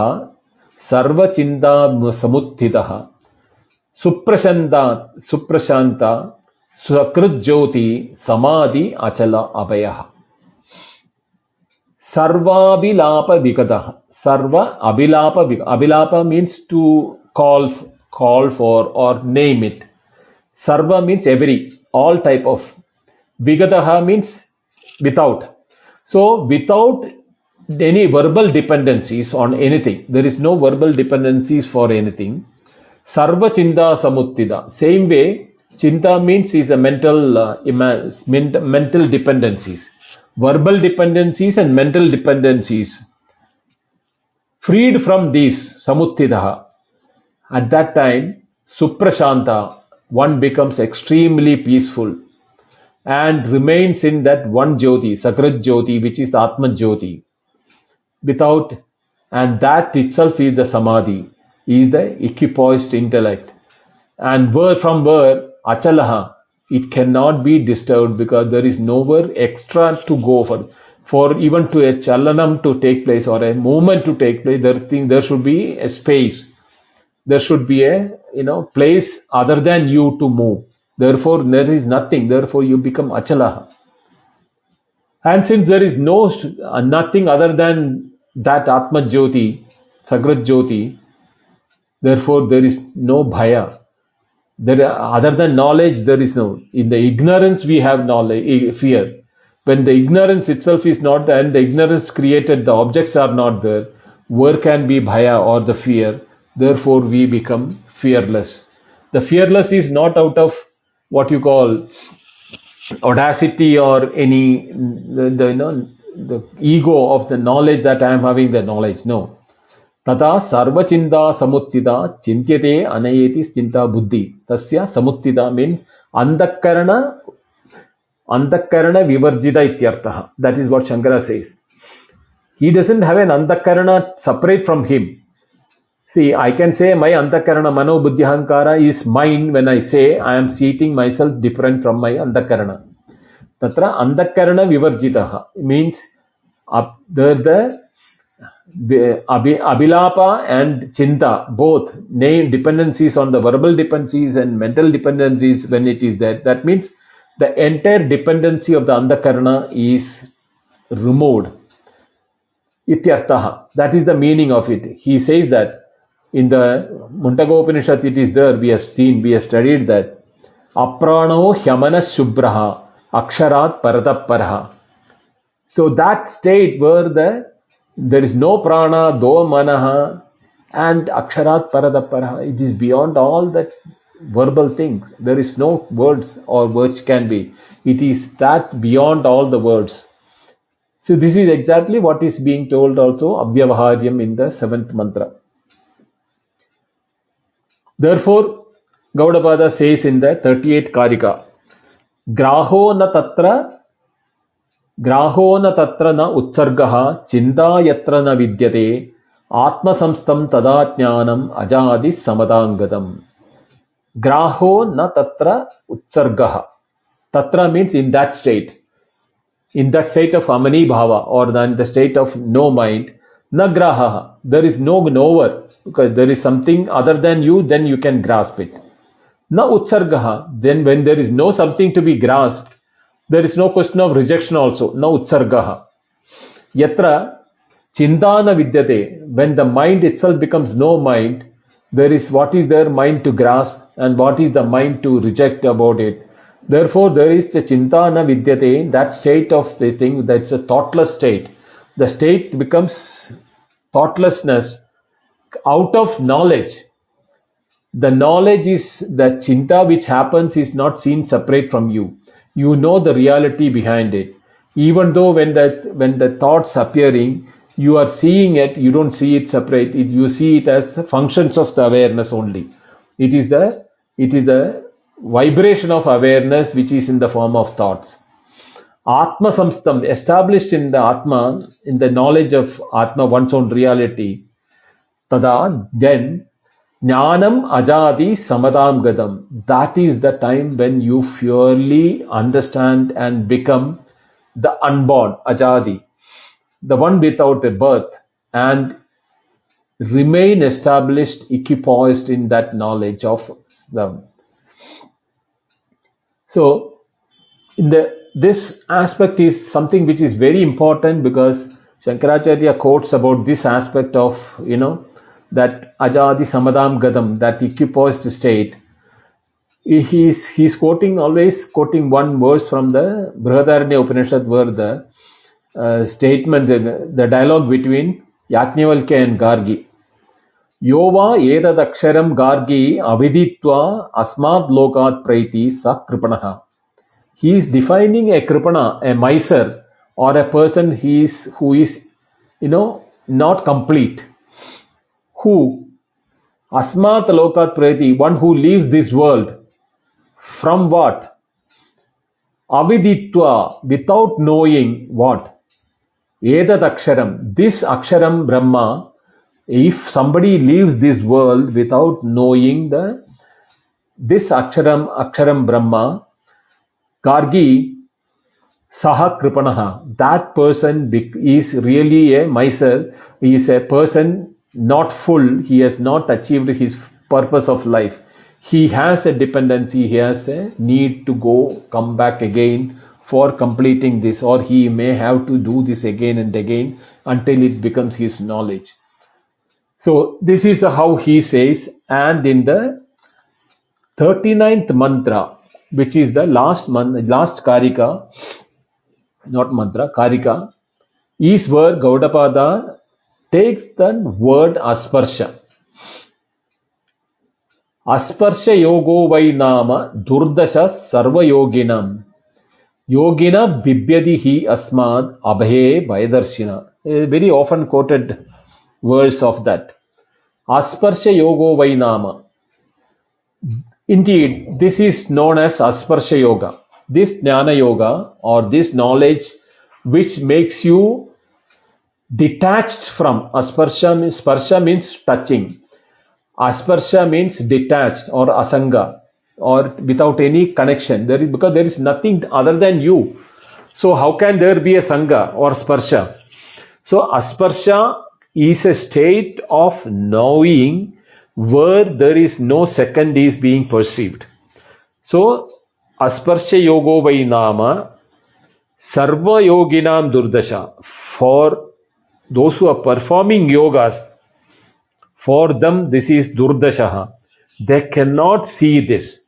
सर्वचिंता समुत्थितः। सुप्रशांता सुप्रशांता स्वकृज्योति समाधि, अचल, अभय। सर्वाभिलाप विगत सर्व अभिलाप अभिलाप means to call call for और name it serve means every all type of विगत means without so without any verbal dependencies on anything. There is no verbal dependencies for anything. Sarva chinta samuttida. Same way, chinta means is a mental, uh, mental dependencies. Verbal dependencies and mental dependencies. Freed from these, samuttida. At that time, suprashanta, one becomes extremely peaceful and remains in that one jyoti, sakrat jyoti, which is Atma jyoti without, and that itself is the samadhi, is the equipoised intellect. And word from word, achalaha, it cannot be disturbed because there is nowhere extra to go for. For even to a chalanam to take place or a movement to take place, there, think there should be a space. There should be a you know place other than you to move. Therefore, there is nothing. Therefore, you become achalaha. And since there is no uh, nothing other than that Atma Jyoti, Sagrat Jyoti, therefore there is no bhaya. There, other than knowledge, there is no. In the ignorance, we have knowledge, fear. when the ignorance itself is not there and the ignorance created the objects are not there, where can be bhaya or the fear? Therefore, we become fearless. The fearless is not out of what you call audacity or any the, the you know the ego of the knowledge that I am having the knowledge. No. Tata sarvachinda samuttida chintyate anayeti chinta buddhi. Tasya samuttida means andakarana andakarana vivarjida ityartaha. That is what Shankara says. He doesn't have an andakarana separate from him. See i can say my antakarana mano buddhi ahankara is mine when i say i am seating myself different from my antakarana tatra antakarana vivarjitah means up the, the the abhi, abhilapa and chinta both name dependencies on the verbal dependencies and mental dependencies when it is there that means the entire dependency of the andakarana is removed ityartaha that is the meaning of it he says that in the mundaka upanishad it is there we have seen we have studied that aprano hyamana shubbraha aksharat parataparaha so that state where the there is no prana, do manaha, and aksharat paradaparaha. It is beyond all that verbal things. There is no words or words can be. It is that beyond all the words. So this is exactly what is being told also Avyavaharyam in the seventh mantra. Therefore, Gaudapada says in the 38th Karika, Graho na tatra ग्राहो न तत्र न उत्सर्गः चिन्ता यत्र न विद्यते आत्मसंस्थं तदा ज्ञानम् अजादि समदाङ्गतम् ग्राहो न तत्र उत्सर्गः तत्र means in that state in the state of अमनी भाव और् the in the state of no mind न ग्राहः there is no knower because there is something other than you then you can grasp it na utsargaha then when there is no something to be grasped there is no question of rejection also. No utsargaha. Yatra chindana vidyate. When the mind itself becomes no mind, there is what is there mind to grasp and what is the mind to reject about it. Therefore, there is a chintana vidyate, that state of the thing, that's a thoughtless state. The state becomes thoughtlessness out of knowledge. The knowledge is the chinta which happens is not seen separate from you. You know the reality behind it. Even though when that when the thoughts appearing you are seeing it you don't see it separate. It, you see it as functions of the awareness only. It is the it is the vibration of awareness which is in the form of thoughts. Atma samstam established in the atma in the knowledge of atma one's own reality tada then Jnanam ajadi samadam gadam. That is the time when you purely understand and become the unborn, ajadi, the one without a birth, and remain established, equipoised in that knowledge of them. So, the, this aspect is something which is very important because Shankaracharya quotes about this aspect of, you know, that Ajadi Samadam Gadam, that equipoised state, he's, he's quoting always quoting one verse from the Brihadaranya Upanishad where the uh, statement, the, the dialogue between Yajnavalkya and Gargi. Yova edadaksharam Gargi aviditva asmad lokat praiti sa. He is defining a kripana, a miser, or a person he is, who is, you know, not complete who asmat lokat prati, one who leaves this world from what? Aviditva, without knowing what? Edat aksharam, this aksharam Brahma, if somebody leaves this world without knowing the this aksharam aksharam Brahma, Gargi Saha Kripanaha, that person is really a miser, is a person not full, he has not achieved his purpose of life. He has a dependency, he has a need to go, come back again for completing this, or he may have to do this again and again until it becomes his knowledge. So, this is how he says, and in the 39th mantra, which is the last man, last karika, not mantra, karika, is where Gaudapada takes the word asparsha. Asparsha yogo vai nama durdasha sarva yoginam. Yogina bibyadi hi asmad abhe vayadarshina. A very often quoted verse of that. Asparsha yogo vai nama. Indeed, this is known as Asparsha Yoga. This Jnana Yoga or this knowledge which makes you detached from Asparsha means, Sparsha means touching. Asparsha means detached or asanga or without any connection. There is because there is nothing other than you. So how can there be a sanga or sparsha? So asparsha is a state of knowing where there is no second is being perceived. So, asparsha yogo vai nama sarva yoginam durdasha. For those who are performing yogas, for them this is durdasha. They cannot see this.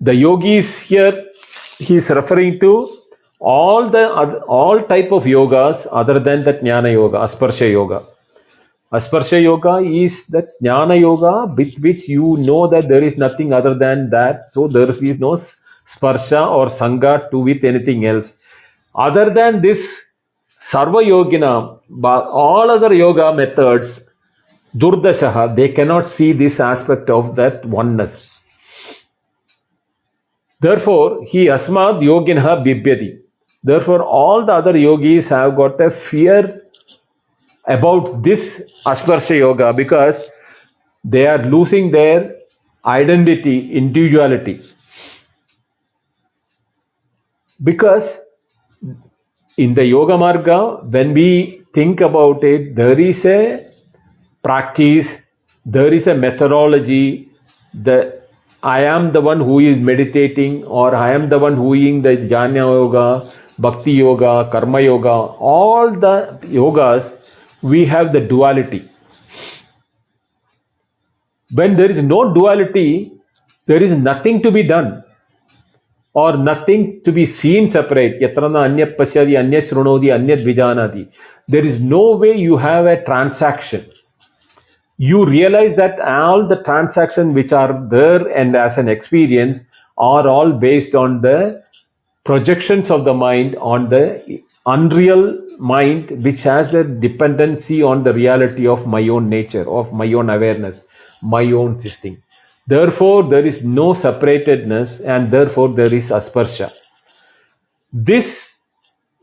The yogis here, he is referring to all the all type of yogas other than the jnana yoga, asparsha yoga. Asparsha yoga is the jnana yoga with which you know that there is nothing other than that. So there is no sparsha or sangha to with anything else. Other than this sarva yogina, all other yoga methods, durdashaha, they cannot see this aspect of that oneness. Therefore, he asmad yoginaha bibyadi. Therefore, all the other yogis have got a fear about this Asparsha Yoga because they are losing their identity, individuality. Because in the Yoga Marga, when we think about it, there is a practice, there is a methodology. The I am the one who is meditating, or I am the one who is the Jnana Yoga, Bhakti Yoga, Karma Yoga, all the yogas we have the duality. When there is no duality, there is nothing to be done or nothing to be seen separate. Yatrana anya pasyadi, anya srunodi, anya vijanadi. There is no way you have a transaction. You realize that all the transactions which are there and as an experience are all based on the projections of the mind on the unreal mind which has a dependency on the reality of my own nature, of my own awareness, my own system. Therefore, there is no separatedness and therefore there is asparsha. This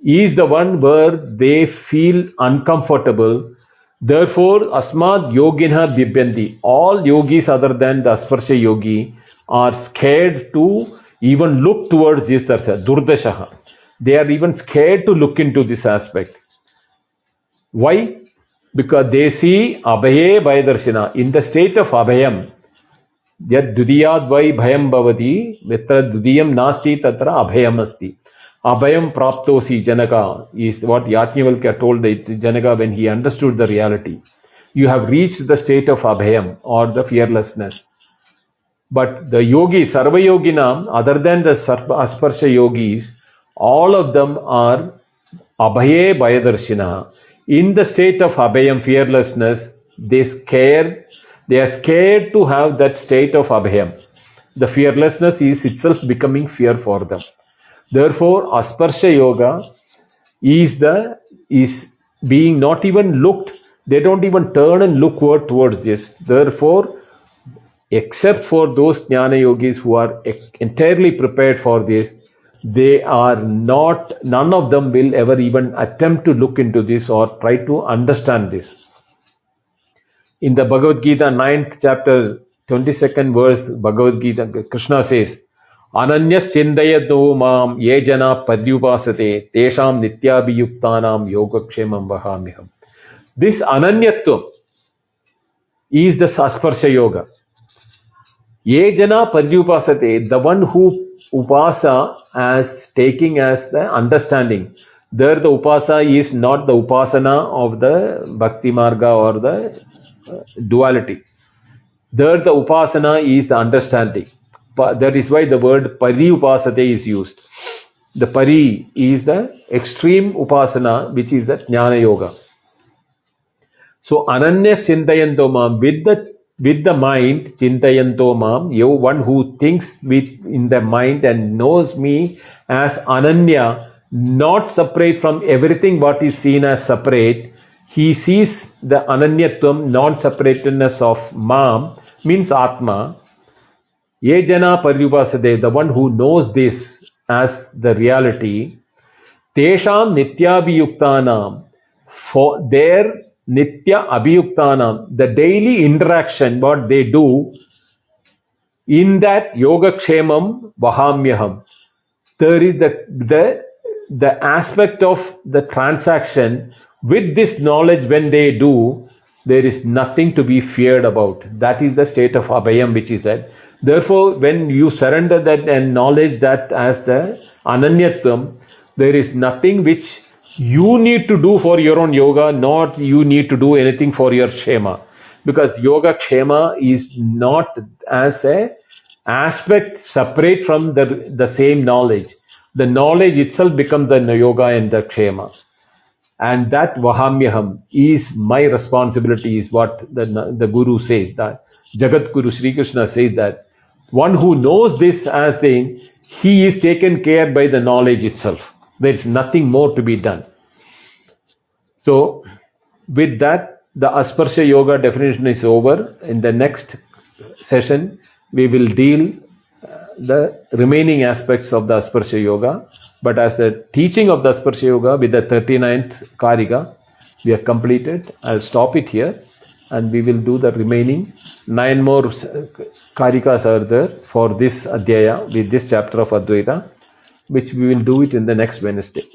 is the one where they feel uncomfortable. Therefore, asmad yogina bibhyandi. All yogis other than the asparsha yogi are scared to even look towards this durdashaha. They are even scared to look into this aspect. Why? Because they see abhaye vayadarshina. In the state of abhayam, yad dudiyad vai bhayam bhavati, vitra dudiyam nasti tatra abhayam asti. Abhayam praptosi janaka is what Yajnavalkya told the Janaka when he understood the reality. You have reached the state of abhayam or the fearlessness. But the yogi, sarva yoginam, other than the asparsha yogis, all of them are abhaye bayadarshina. In the state of abhayam, fearlessness, they scare, they are scared to have that state of abhayam. The fearlessness is itself becoming fear for them. Therefore, asparsha yoga is the is being not even looked. They don't even turn and look towards this. Therefore, except for those jnana yogis who are entirely prepared for this, they are not, none of them will ever even attempt to look into this or try to understand this. In the Bhagavad Gita, 9th chapter, 22nd verse, Bhagavad Gita, Krishna says, chindayado mam ye jana padyupasate tesham nityabhiyuktanam yogakshemam vahamiham. This ananyatvam is the Sasparsha Yoga. Ye jana padyupasate, the one who upasa as taking as the understanding. There the upasa is not the upasana of the bhakti marga or the duality. There the upasana is the understanding. That is why the word pari upasate is used. The pari is the extreme upasana, which is the jnana yoga. So ananya chintayanto mam with the with the mind chintayanto mam, you one who thinks with in the mind and knows me as ananya, not separate from everything what is seen as separate. He sees the ananyatvam, non-separatedness of mam means atma. Ye jana paryupasade, the one who knows this as the reality, tesham nityabhiyuktanam, for their nitya abhiyuktanam, the daily interaction, what they do, in that yoga kshemam vahamyaham, there is the, the, the aspect of the transaction with this knowledge when they do, there is nothing to be feared about. That is the state of abhayam which is said. Therefore, when you surrender that and knowledge that as the ananyatvam, there is nothing which you need to do for your own yoga, not you need to do anything for your shema. Because yoga kshema is not as a aspect separate from the, the same knowledge. The knowledge itself becomes the yoga and the kshema. And that vahamyaham is my responsibility, is what the, the Guru says. That Jagat Guru Sri Krishna says that one who knows this as thing, he is taken care by the knowledge itself. There is nothing more to be done. So, with that, the Asparsha Yoga definition is over. In the next session, we will deal uh, the remaining aspects of the Asparsha Yoga. But as the teaching of Dasparsha Yoga with the 39th Karika, we have completed. I'll stop it here and we will do the remaining nine more Karikas are there for this Adhyaya with this chapter of Advaita, which we will do it in the next Wednesday.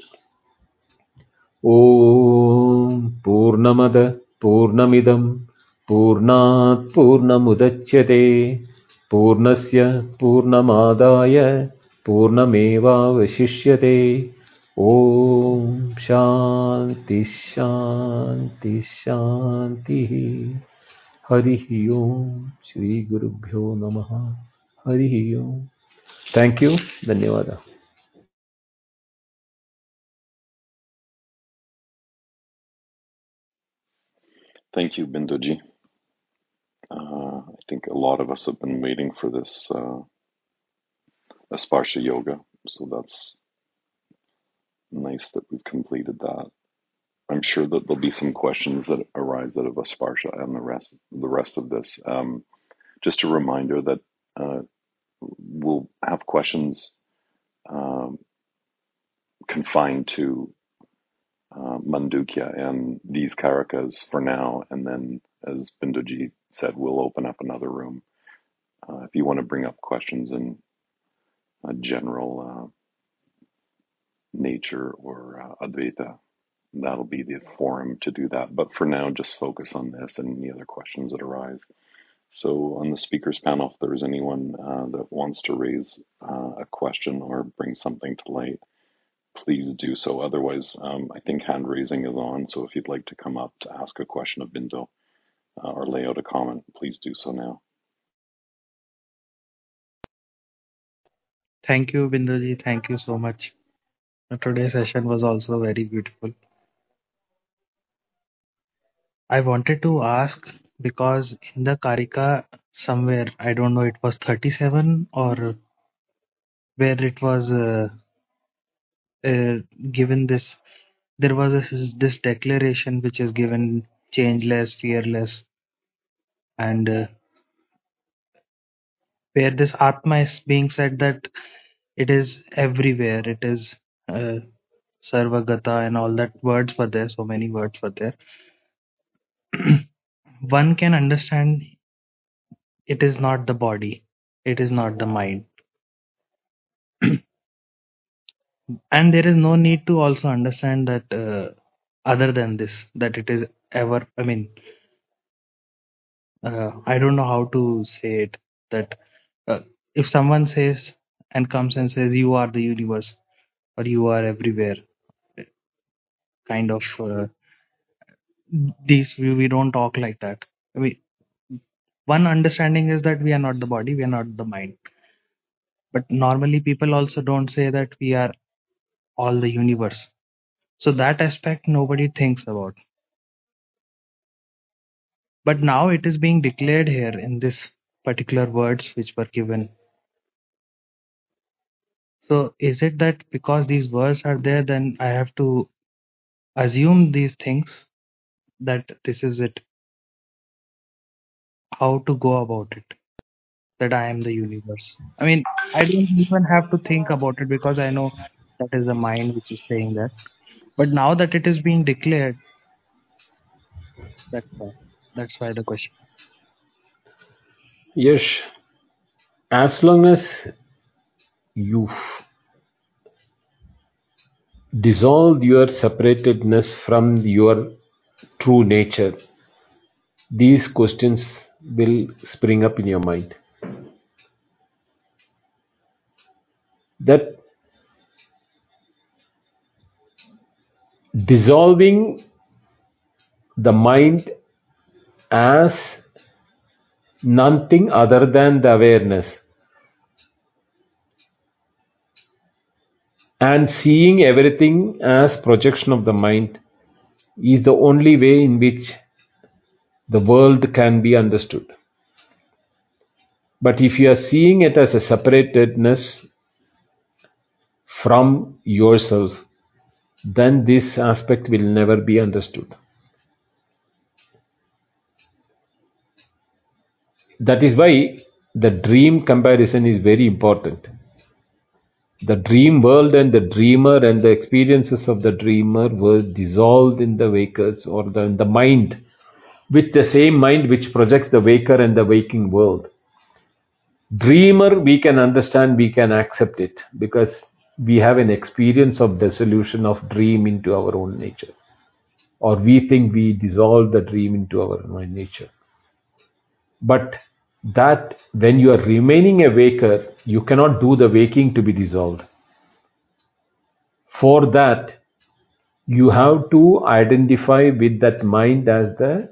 ॐ पूर्णमद पूर्णमिदं पूर्णात् पूर्णमुदच्यते पूर्णस्य पूर्णमादाय पूर्णमेवावशिष्यते ॐ शान्ति हरिः ओम् श्रीगुरुभ्यो नमः हरिः ओम् थैंक यू धन्यवादः Thank you, Binduji. Uh, I think a lot of us have been waiting for this uh, Asparsha Yoga, so that's nice that we've completed that. I'm sure that there'll be some questions that arise out of Asparsha and the rest, the rest of this. Um, just a reminder that uh, we'll have questions um, confined to uh, Mandukya and these karikas for now, and then, as Binduji said, we'll open up another room. Uh, if you want to bring up questions in a general uh, nature or uh, Advaita, that'll be the forum to do that. But for now, just focus on this and any other questions that arise. So, on the speakers panel, if there's anyone uh, that wants to raise uh, a question or bring something to light, please do so. Otherwise, um, I think hand raising is on. So, if you'd like to come up to ask a question of Bindu uh, or lay out a comment, please do so now. Thank you, Binduji. Thank you so much. Today's session was also very beautiful. I wanted to ask because in the Karika somewhere, I don't know, it was 37 or where it was uh, uh, given this, there was this, this declaration which is given changeless, fearless, and uh, where this Atma is being said that it is everywhere, it is uh, Sarvagata and all that words were there, so many words were there. One can understand it is not the body, it is not the mind. and there is no need to also understand that uh, other than this, that it is ever, I mean, uh, I don't know how to say it, that uh, if someone says and comes and says, You are the universe or you are everywhere, kind of uh, these, we, we don't talk like that. Mean, one understanding is that we are not the body, we are not the mind. But normally people also don't say that we are all the universe. So that aspect nobody thinks about. But now it is being declared here in this particular words which were given. So is it that because these words are there, then I have to assume these things that this is it? How to go about it? That I am the universe. I mean, I don't even have to think about it because I know that is the mind which is saying that. But now that it is being declared, that's why. That's why the question. Yes, as long as you dissolve your separatedness from your true nature, these questions will spring up in your mind. That dissolving the mind as nothing other than the awareness and seeing everything as projection of the mind is the only way in which the world can be understood. But if you are seeing it as a separatedness from yourself, then this aspect will never be understood. That is why the dream comparison is very important. The dream world and the dreamer and the experiences of the dreamer were dissolved in the wakers or the, in the mind with the same mind which projects the waker and the waking world. Dreamer, we can understand, we can accept it because we have an experience of dissolution of dream into our own nature. Or we think we dissolve the dream into our own nature. But that when you are remaining a waker, you cannot do the waking to be dissolved. For that, you have to identify with that mind as the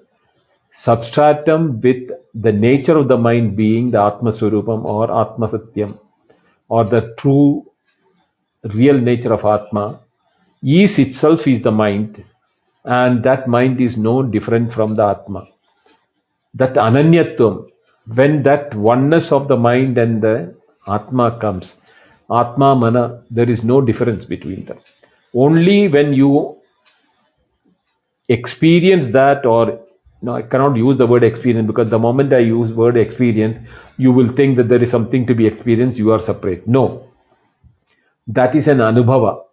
substratum with the nature of the mind being the Atma Swarupam or Atma Satyam or the true real nature of Atma is itself is the mind and that mind is no different from the Atma. That Ananyatvam, when that oneness of the mind and the Atma comes, Atma Mana, there is no difference between them. Only when you experience that or no, I cannot use the word experience because the moment I use word experience, you will think that there is something to be experienced, you are separate. No. That is an anubhava.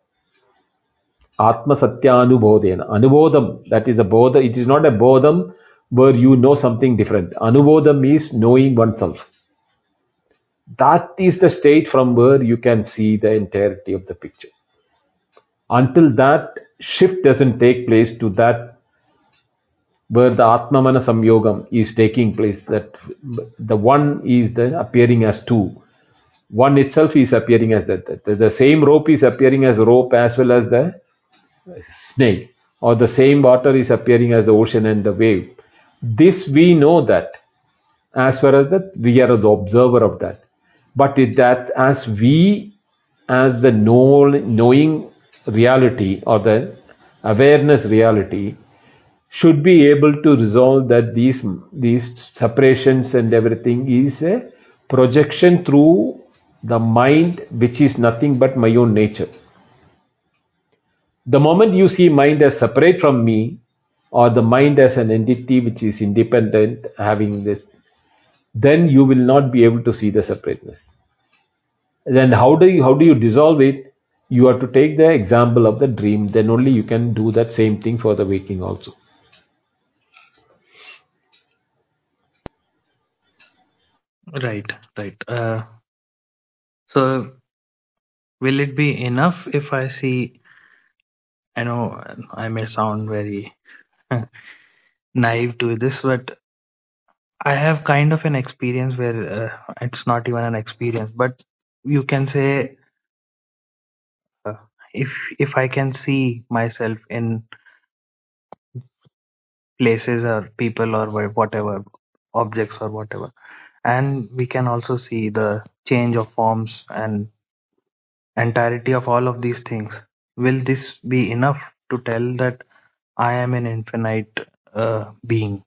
Atma Satya Anubodhena. Anubodham, that is a bodha. It is not a bodham where you know something different. Anubodham is knowing oneself. That is the state from where you can see the entirety of the picture. Until that shift doesn't take place to that where the Atmamana Samyogam is taking place, that the one is appearing as two. One itself is appearing as that. The, the same rope is appearing as rope as well as the snake, or the same water is appearing as the ocean and the wave. This we know that as far as that we are the observer of that. But it, that as we, as the know, knowing reality or the awareness reality, should be able to resolve that these these separations and everything is a projection through the mind which is nothing but my own nature the moment you see mind as separate from me or the mind as an entity which is independent having this then you will not be able to see the separateness then how do you how do you dissolve it you have to take the example of the dream then only you can do that same thing for the waking also Right, right. Uh, so will it be enough if I see? I know I may sound very naive to this, but I have kind of an experience where uh, it's not even an experience, but you can say uh, if if I can see myself in places or people or whatever objects or whatever, and we can also see the change of forms and entirety of all of these things will this be enough to tell that I am an infinite uh, being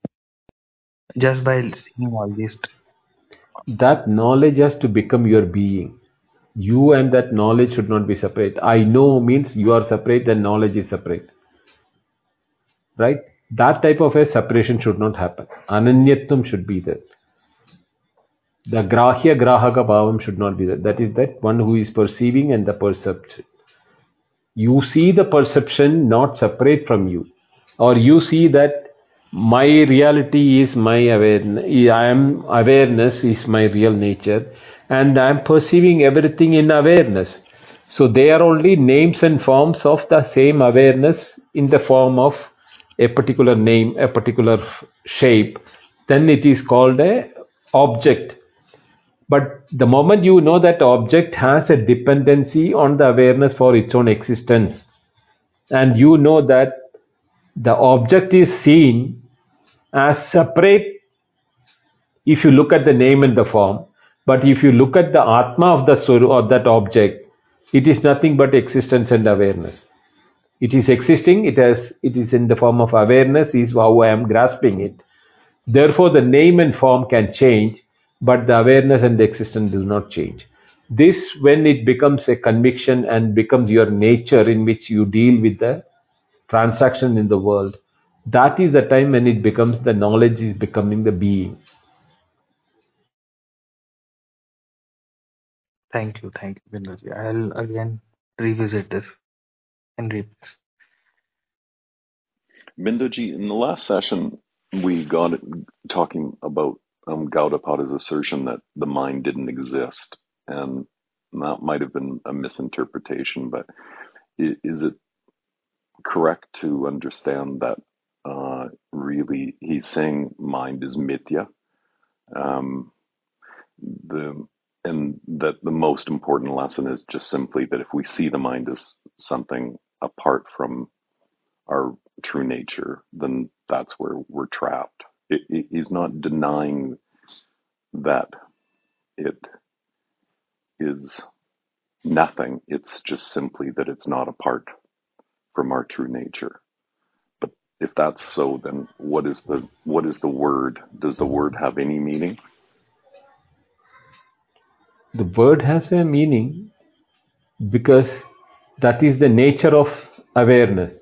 just by seeing all this, That knowledge has to become your being. You and that knowledge should not be separate. I know means you are separate and knowledge is separate. Right? That type of a separation should not happen. Ananyatvam should be there. The grahya grahaka bhavam should not be there. That is that one who is perceiving and the perception. You see the perception not separate from you. Or you see that my reality is my awareness. I am awareness is my real nature and I am perceiving everything in awareness. So they are only names and forms of the same awareness in the form of a particular name, a particular shape. Then it is called a object. But the moment you know that object has a dependency on the awareness for its own existence, and you know that the object is seen as separate if you look at the name and the form, but if you look at the Atma of the soul of that object, it is nothing but existence and awareness. It is existing, it has it is in the form of awareness, is how I am grasping it. Therefore, the name and form can change, but the awareness and the existence do not change. This, when it becomes a conviction and becomes your nature in which you deal with the transaction in the world, that is the time when it becomes the knowledge is becoming the being. Thank you, thank you, Binduji. I'll again revisit this and read this. Binduji, in the last session, we got talking about um, Gaudapada's assertion that the mind didn't exist, and that might have been a misinterpretation. But is it correct to understand that uh, really he's saying mind is mithya, um, the and that the most important lesson is just simply that if we see the mind as something apart from our true nature, then that's where we're trapped. It, it, he's not denying that it is nothing. It's just simply that it's not apart from our true nature. But if that's so, then what is the what is the word? Does the word have any meaning? The word has a meaning because that is the nature of awareness.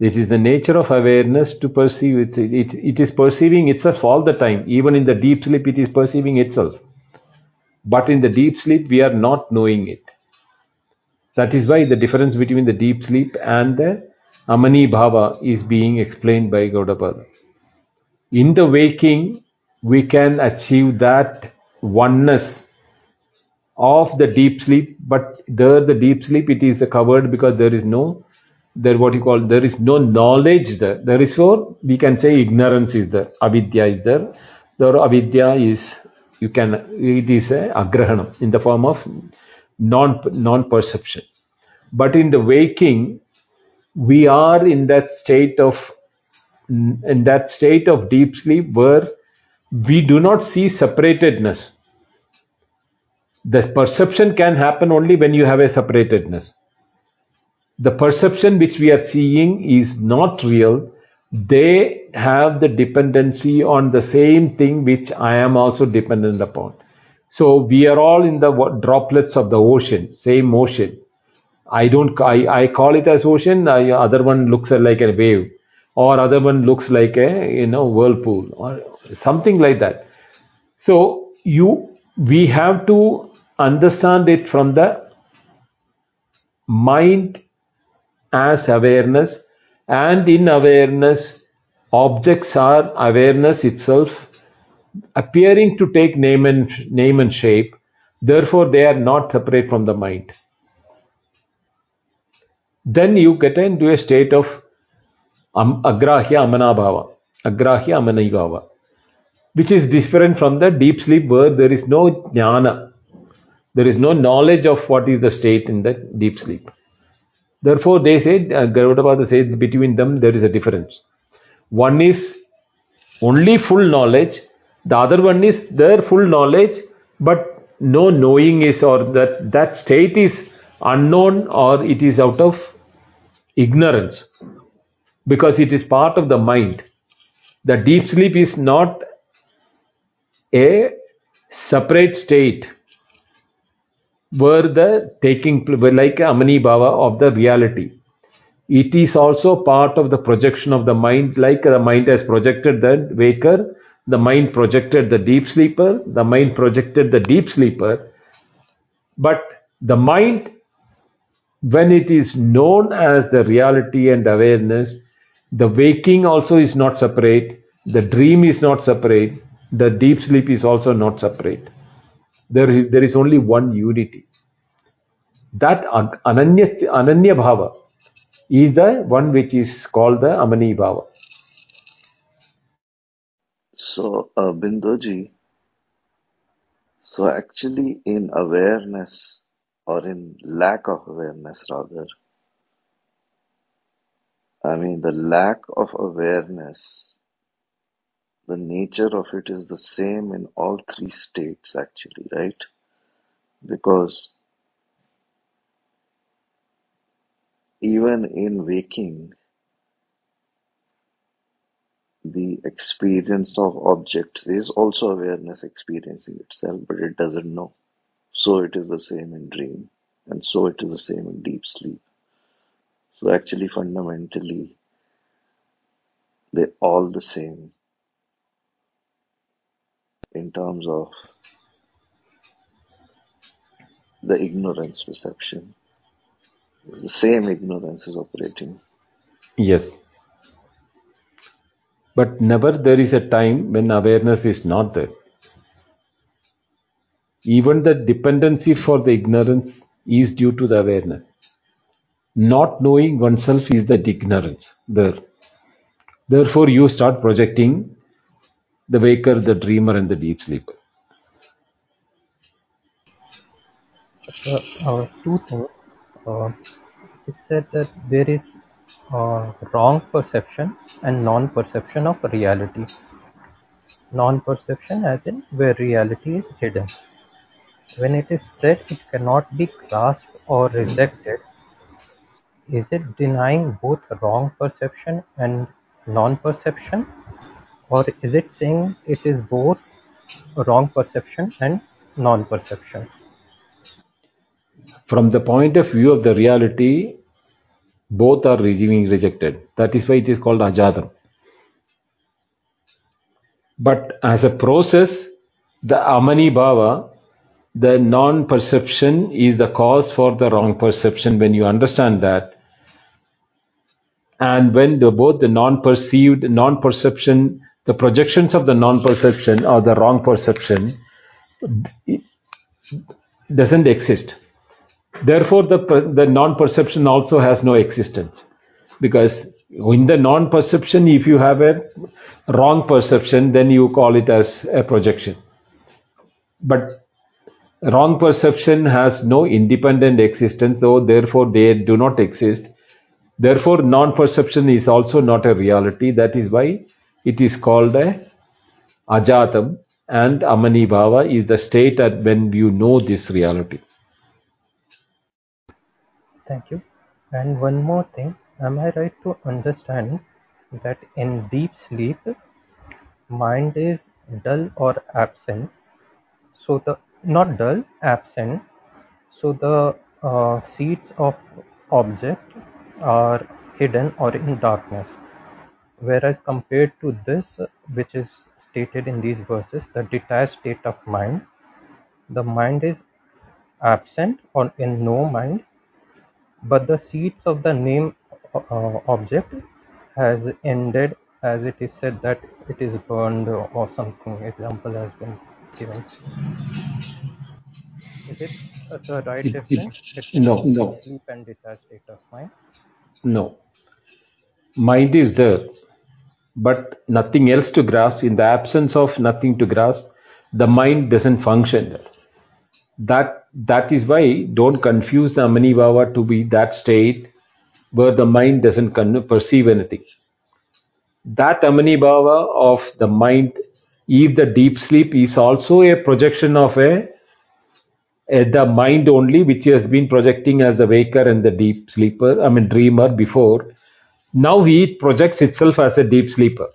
It is the nature of awareness to perceive it. It, it is perceiving itself all the time. Even in the deep sleep, it is perceiving itself. But in the deep sleep, we are not knowing it. That is why the difference between the deep sleep and the Amani Bhava is being explained by Gaudapada. In the waking, we can achieve that oneness of the deep sleep, but there the deep sleep it is covered because there is no there what you call there is no knowledge there. There is so we can say ignorance is there, avidya is there. There avidya is you can it is a agrahanam in the form of non non perception. But in the waking, we are in that state of in that state of deep sleep where we do not see separatedness the perception can happen only when you have a separatedness. The perception which we are seeing is not real. They have the dependency on the same thing which I am also dependent upon. So we are all in the droplets of the ocean, same ocean. I don't, I, I call it as ocean. I, other one looks like a wave, or other one looks like a you know whirlpool, or something like that. So you, we have to understand it from the mind as awareness, and in awareness, objects are awareness itself, appearing to take name and name and shape. Therefore, they are not separate from the mind. Then you get into a state of am, agrahya amanabhava, agrahya which is different from the deep sleep where there is no jnana, there is no knowledge of what is the state in the deep sleep. Therefore, they said, uh, Gaudapada says between them there is a difference. One is only full knowledge, the other one is their full knowledge, but no knowing is or that that state is unknown or it is out of ignorance because it is part of the mind. The deep sleep is not a separate state where the taking like Amani Bhava of the reality. It is also part of the projection of the mind, like the mind has projected the waker, the mind projected the deep sleeper, the mind projected the deep sleeper. But the mind, when it is known as the reality and awareness, the waking also is not separate, the dream is not separate, the deep sleep is also not separate. There is, there is only one unity. That ananya, ananya bhava is the one which is called the amani bhava. So, uh, Binduji, so actually in awareness or in lack of awareness rather, I mean the lack of awareness, the nature of it is the same in all three states actually, right? Because even in waking, the experience of objects is also awareness experiencing itself, but it doesn't know. So it is the same in dream, and so it is the same in deep sleep. So actually, fundamentally, they're all the same in terms of the ignorance perception. The same ignorance is operating. Yes. But never there is a time when awareness is not there. Even the dependency for the ignorance is due to the awareness. Not knowing oneself is the ignorance there. Therefore, you start projecting the waker, the dreamer, and the deep sleeper. Uh, uh, two things. Uh, it said that there is wrong perception and non-perception of reality. Non-perception as in where reality is hidden. When it is said it cannot be grasped or rejected, is it denying both wrong perception and non-perception? Or is it saying it is both wrong perception and non-perception? From the point of view of the reality, both are being rejected. That is why it is called ajatam. But as a process, the amani bhava, the non perception is the cause for the wrong perception when you understand that. And when the, both the non perceived, non perception, the projections of the non perception or the wrong perception doesn't exist Therefore, the, the non perception also has no existence. Because in the non perception, if you have a wrong perception, then you call it as a projection. But wrong perception has no independent existence, though therefore they do not exist. Therefore, non perception is also not a reality. That is why it is called a ajatam, and amani bhava is the state at when you know this reality. Thank you. And one more thing, am I right to understand that in deep sleep, mind is dull or absent? So the not dull, absent. So the uh, seeds of object are hidden or in darkness. Whereas compared to this, which is stated in these verses, the detached state of mind, the mind is absent or in no mind but the seeds of the name uh, object has ended as it is said that it is burned or something example has been given is it the right It- it- difference no, no. sleep and detached state of mind No. Mind is there, but nothing else to grasp. In the absence of nothing to grasp, the mind doesn't function. That that is why don't confuse the Amani Bhava to be that state where the mind doesn't perceive anything. That Amani Bhava of the mind, if the deep sleep is also a projection of a uh, the mind only, which has been projecting as the waker and the deep sleeper, I mean dreamer before. Now he projects itself as a deep sleeper.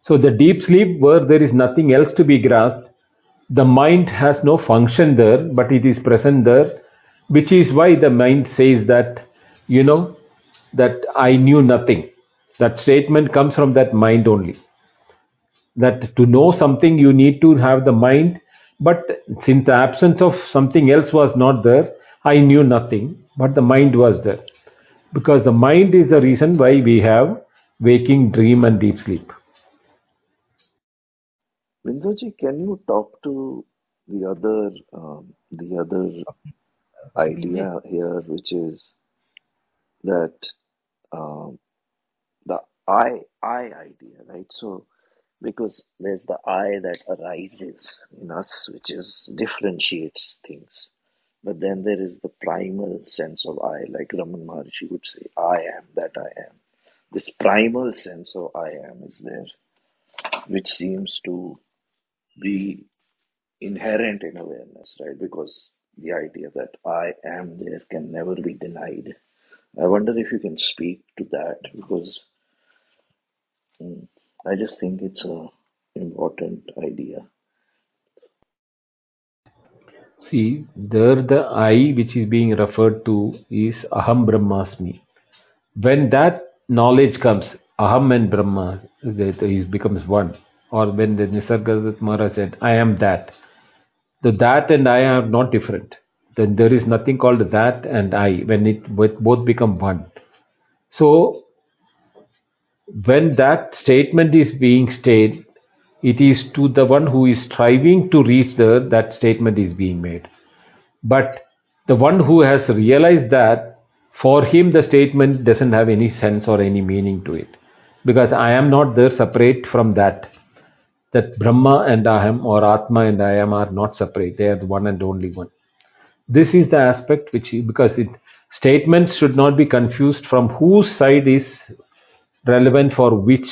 So the deep sleep where there is nothing else to be grasped, the mind has no function there, but it is present there, which is why the mind says that, you know, that I knew nothing. That statement comes from that mind only. That to know something, you need to have the mind, but since the absence of something else was not there, I knew nothing, but the mind was there. Because the mind is the reason why we have waking, dream, and deep sleep. Binduji, can you talk to the other um, the other idea here, which is that um, the I I idea, right? So because there's the I that arises in us, which is differentiates things. But then there is the primal sense of I, like Ramana Maharshi would say, I am that I am. This primal sense of I am is there, which seems to be inherent in awareness, right? Because the idea that I am there can never be denied. I wonder if you can speak to that because mm, I just think it's a important idea. See, there the I which is being referred to is Aham Brahmasmi. When that knowledge comes, Aham and Brahma is becomes one. Or when the Nisargadatta Maharaj said, I am that. The that and I are not different. Then there is nothing called that and I when it both become one. So when that statement is being stated, it is to the one who is striving to reach there that statement is being made. But the one who has realized that, for him the statement doesn't have any sense or any meaning to it. Because I am not there separate from that. That Brahma and Aham or Atma and I am are not separate. They are the one and only one. This is the aspect which, because it, statements should not be confused from whose side is relevant for which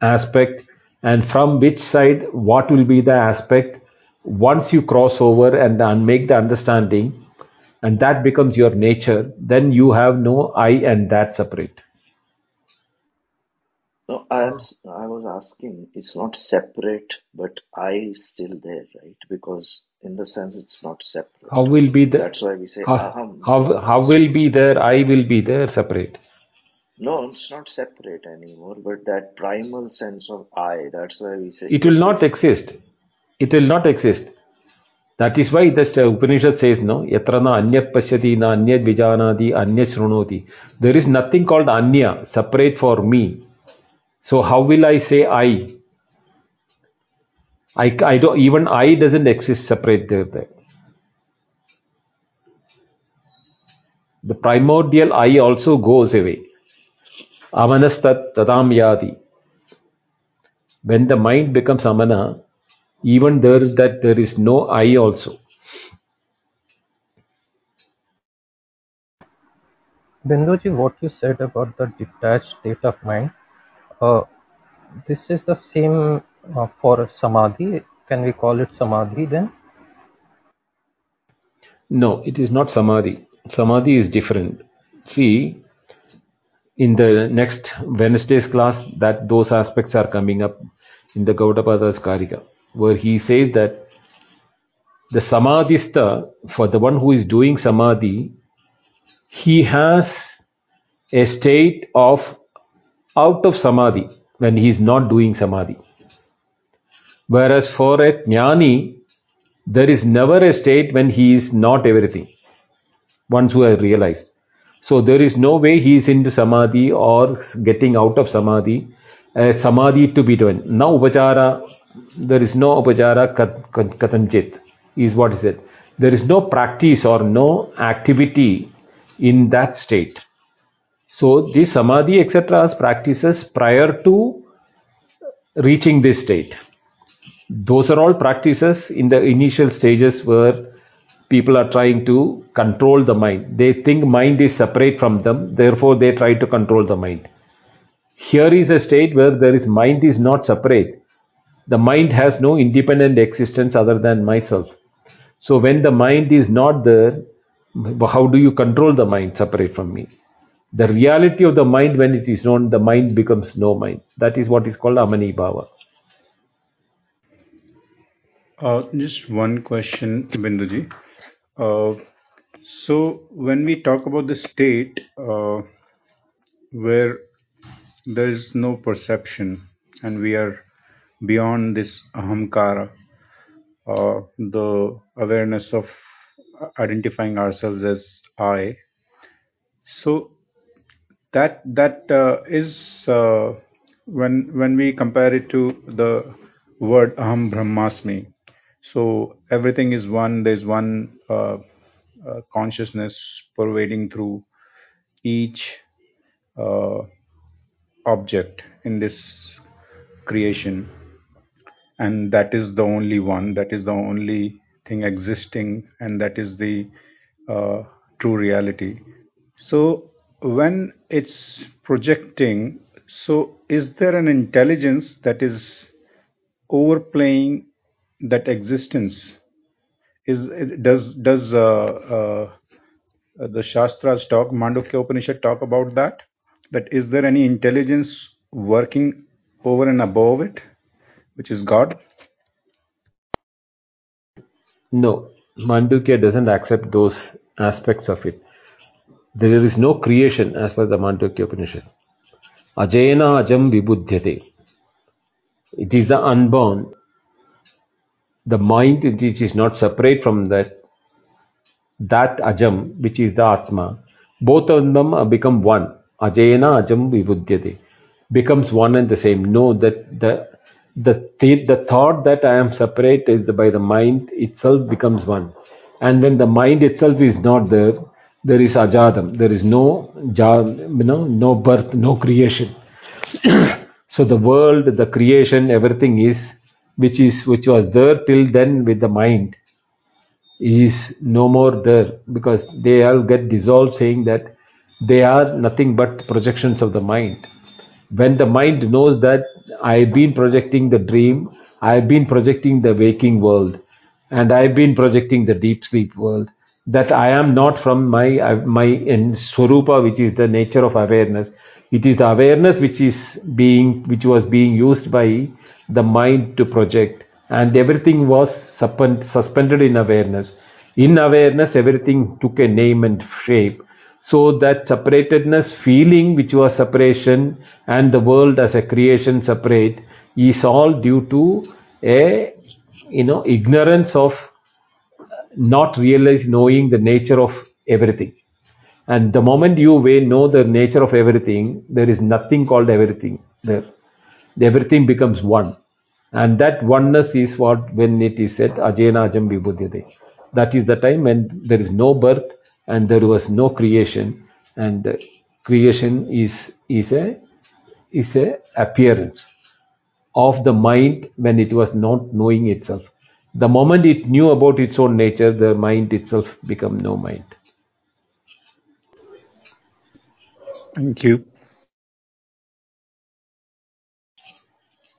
aspect and from which side what will be the aspect once you cross over and make the understanding and that becomes your nature then you have no i and that separate no i am i was asking it's not separate but i is still there right because in the sense it's not separate how will be the that's why we say how, aham how, how will be there i will be there separate no, it's not separate anymore, but that primal sense of I, that's why we say it will not exist. It will not exist. That is why the uh, Upanishad says, no, yatrana anya pashyati na anyat vijanadi anya shrunoti. There is nothing called anya, separate for me. So how will I say I? I, I don't, even I doesn't exist separate there. there. The primordial I also goes away. Amanastat tadam yadi. When the mind becomes amana, even there that there is no I also. Binduji, what you said about the detached state of mind, uh, this is the same uh, for samadhi. Can we call it samadhi then? No, it is not samadhi. Samadhi is different. See, in the next Wednesday's class that those aspects are coming up in the Gaudapada's Karika, where he says that the samadhista, for the one who is doing samadhi, he has a state of out of samadhi when he is not doing samadhi. Whereas for a jnani, there is never a state when he is not everything. Once who has realized. So there is no way he is into samadhi or getting out of samadhi. Samadhi to be done. Now upachara, there is no upachara katanchit, is what is it. There is no practice or no activity in that state. So this samadhi etc. practices prior to reaching this state. Those are all practices in the initial stages where people are trying to control the mind. They think mind is separate from them, therefore they try to control the mind. Here is a state where there is mind is not separate. The mind has no independent existence other than myself. So when the mind is not there, how do you control the mind separate from me? The reality of the mind, when it is known, the mind becomes no mind. That is what is called Amani Bhava. Uh, just one question, Binduji. Uh, so when we talk about the state uh, where there is no perception and we are beyond this ahamkara, uh, the awareness of identifying ourselves as I. So that that uh, is uh, when when we compare it to the word aham brahmasmi. So everything is one. There's one uh, uh, consciousness pervading through each uh, object in this creation and that is the only one that is the only thing existing and that is the uh, true reality so when it's projecting so is there an intelligence that is overplaying that existence? Is does does uh, uh, the shastras talk mandukya upanishad talk about that? That is there any intelligence working over and above it which is god? No, Mandukya doesn't accept those aspects of it. There is no creation as per the Mandukya Upanishad. Ajena ajam vibudhyate. It is the unborn, the mind which is not separate from that, that ajam, which is the Atma. Both of them become one. Ajena ajam vibudhyate. Becomes one and the same. Know that the the th- the thought that I am separate is the, by the mind itself becomes one. And when the mind itself is not there, there is ajatam. There is no you know, no birth, no creation. so the world, the creation, everything is which is which was there till then with the mind is no more there because they all get dissolved saying that they are nothing but projections of the mind when the mind knows that I've been projecting the dream, I've been projecting the waking world, and I've been projecting the deep sleep world, that I am not from my my in swarupa, which is the nature of awareness. It is the awareness which is being which was being used by the mind to project, and everything was suspend, suspended in awareness. In awareness, everything took a name and shape so that separatedness feeling which was separation and the world as a creation separate is all due to a you know ignorance of not realize knowing the nature of everything. And the moment you know the nature of everything there is nothing called everything there. Everything becomes one. And that oneness is what when it is said ajena ajam vibudhyate. That is the time when there is no birth and there was no creation. And creation is is a is a appearance of the mind when it was not knowing itself the moment it knew about its own nature the mind itself become no mind thank you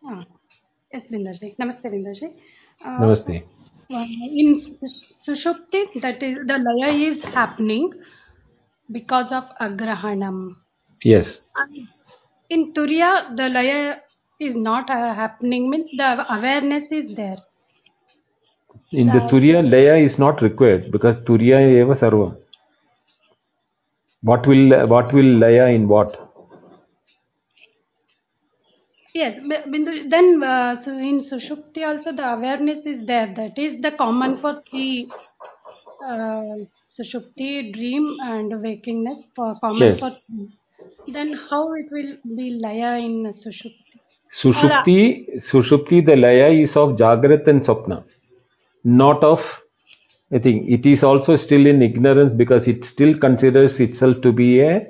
Ah, yes, Binduji. Namaste, Binduji. Uh, namaste uh, in Sushupti, that is, the laya is happening because of agrahanam. yes And in Turiya, the laya is not uh, happening, means the awareness is there. In the turiya laya is not required because turiya eva sarvam what will what will laya in what Yes, Bindu, then uh, so in Sushupti also the awareness is there. That is the common for three uh, Sushupti, dream, and wakingness for common Yes. for three. Then how it will be Laya in Sushupti? Sushupti, Sushupti, the laya is of Jagrat and Swapna, not of. I think it is also still in ignorance because it still considers itself to be a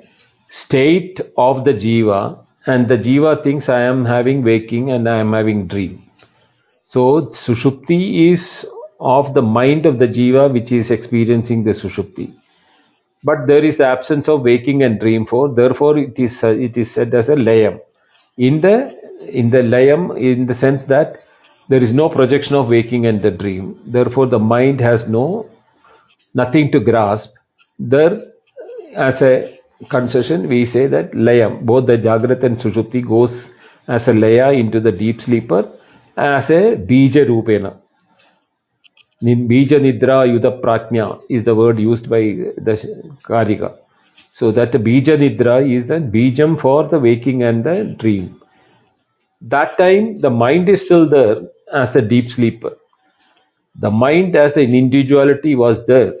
state of the jiva, and the jiva thinks I am having waking and I am having dream. So Sushupti is of the mind of the jiva which is experiencing the Sushupti. But there is the absence of waking and dream for, therefore it is it is said as a layam. In the in the layam, in the sense that There is no projection of waking and the dream. Therefore, the mind has no nothing to grasp. There, as a concession, we say that laya, both the Jagrat and Sushupti goes as a laya into the deep sleeper as a bija rupena. Bija nidra yuda prajna is the word used by the Karika. So that the bija nidra is the bijam for the waking and the dream. That time the mind is still there as a deep sleeper. The mind as an individuality was there.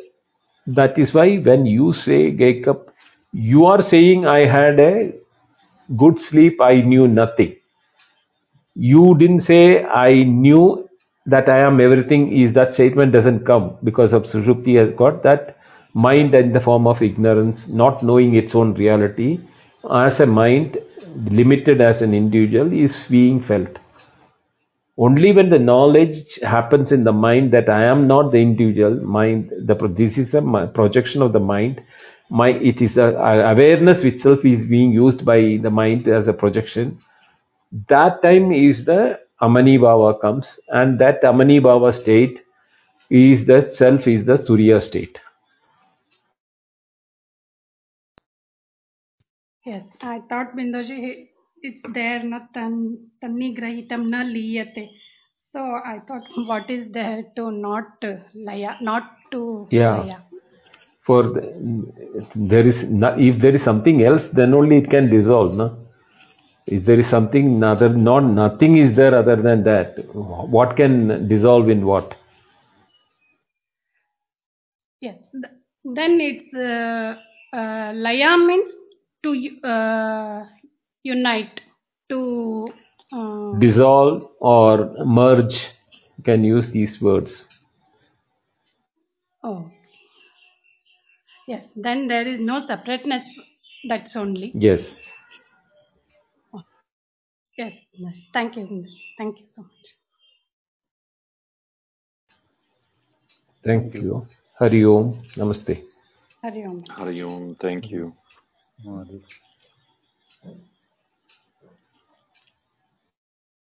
That is why when you say wake up, you are saying I had a good sleep, I knew nothing. You didn't say I knew that I am everything is that statement doesn't come because of Sushupti has got that mind in the form of ignorance, not knowing its own reality. As a mind, limited as an individual, is being felt. Only when the knowledge happens in the mind that I am not the individual mind, the this is a projection of the mind. My it is a, a- awareness itself is being used by the mind as a projection. That time is the Amani Bhava comes, and that Amani Bhava state is the self is the Turiya state. Yes, I thought Binduji, he- it's there, not tan, tannigrahitam na liyate. So I thought, what is there to not uh, laya, not to Yeah. laya? For the, there is no, if there is something else, then only it can dissolve. No? If there is something other, not nothing is there other than that. What can dissolve in what? Yes, then it's uh, uh, laya means to uh, unite, to uh, Dissolve or merge. You can use these words. oh yes. Then there is no separateness. That's only Yes. yes. yes. Thank you. Binduji. Thank you so much. Thank you. Hari Om. Namaste. Hari Om. Hari Om. Thank you. Mahadev.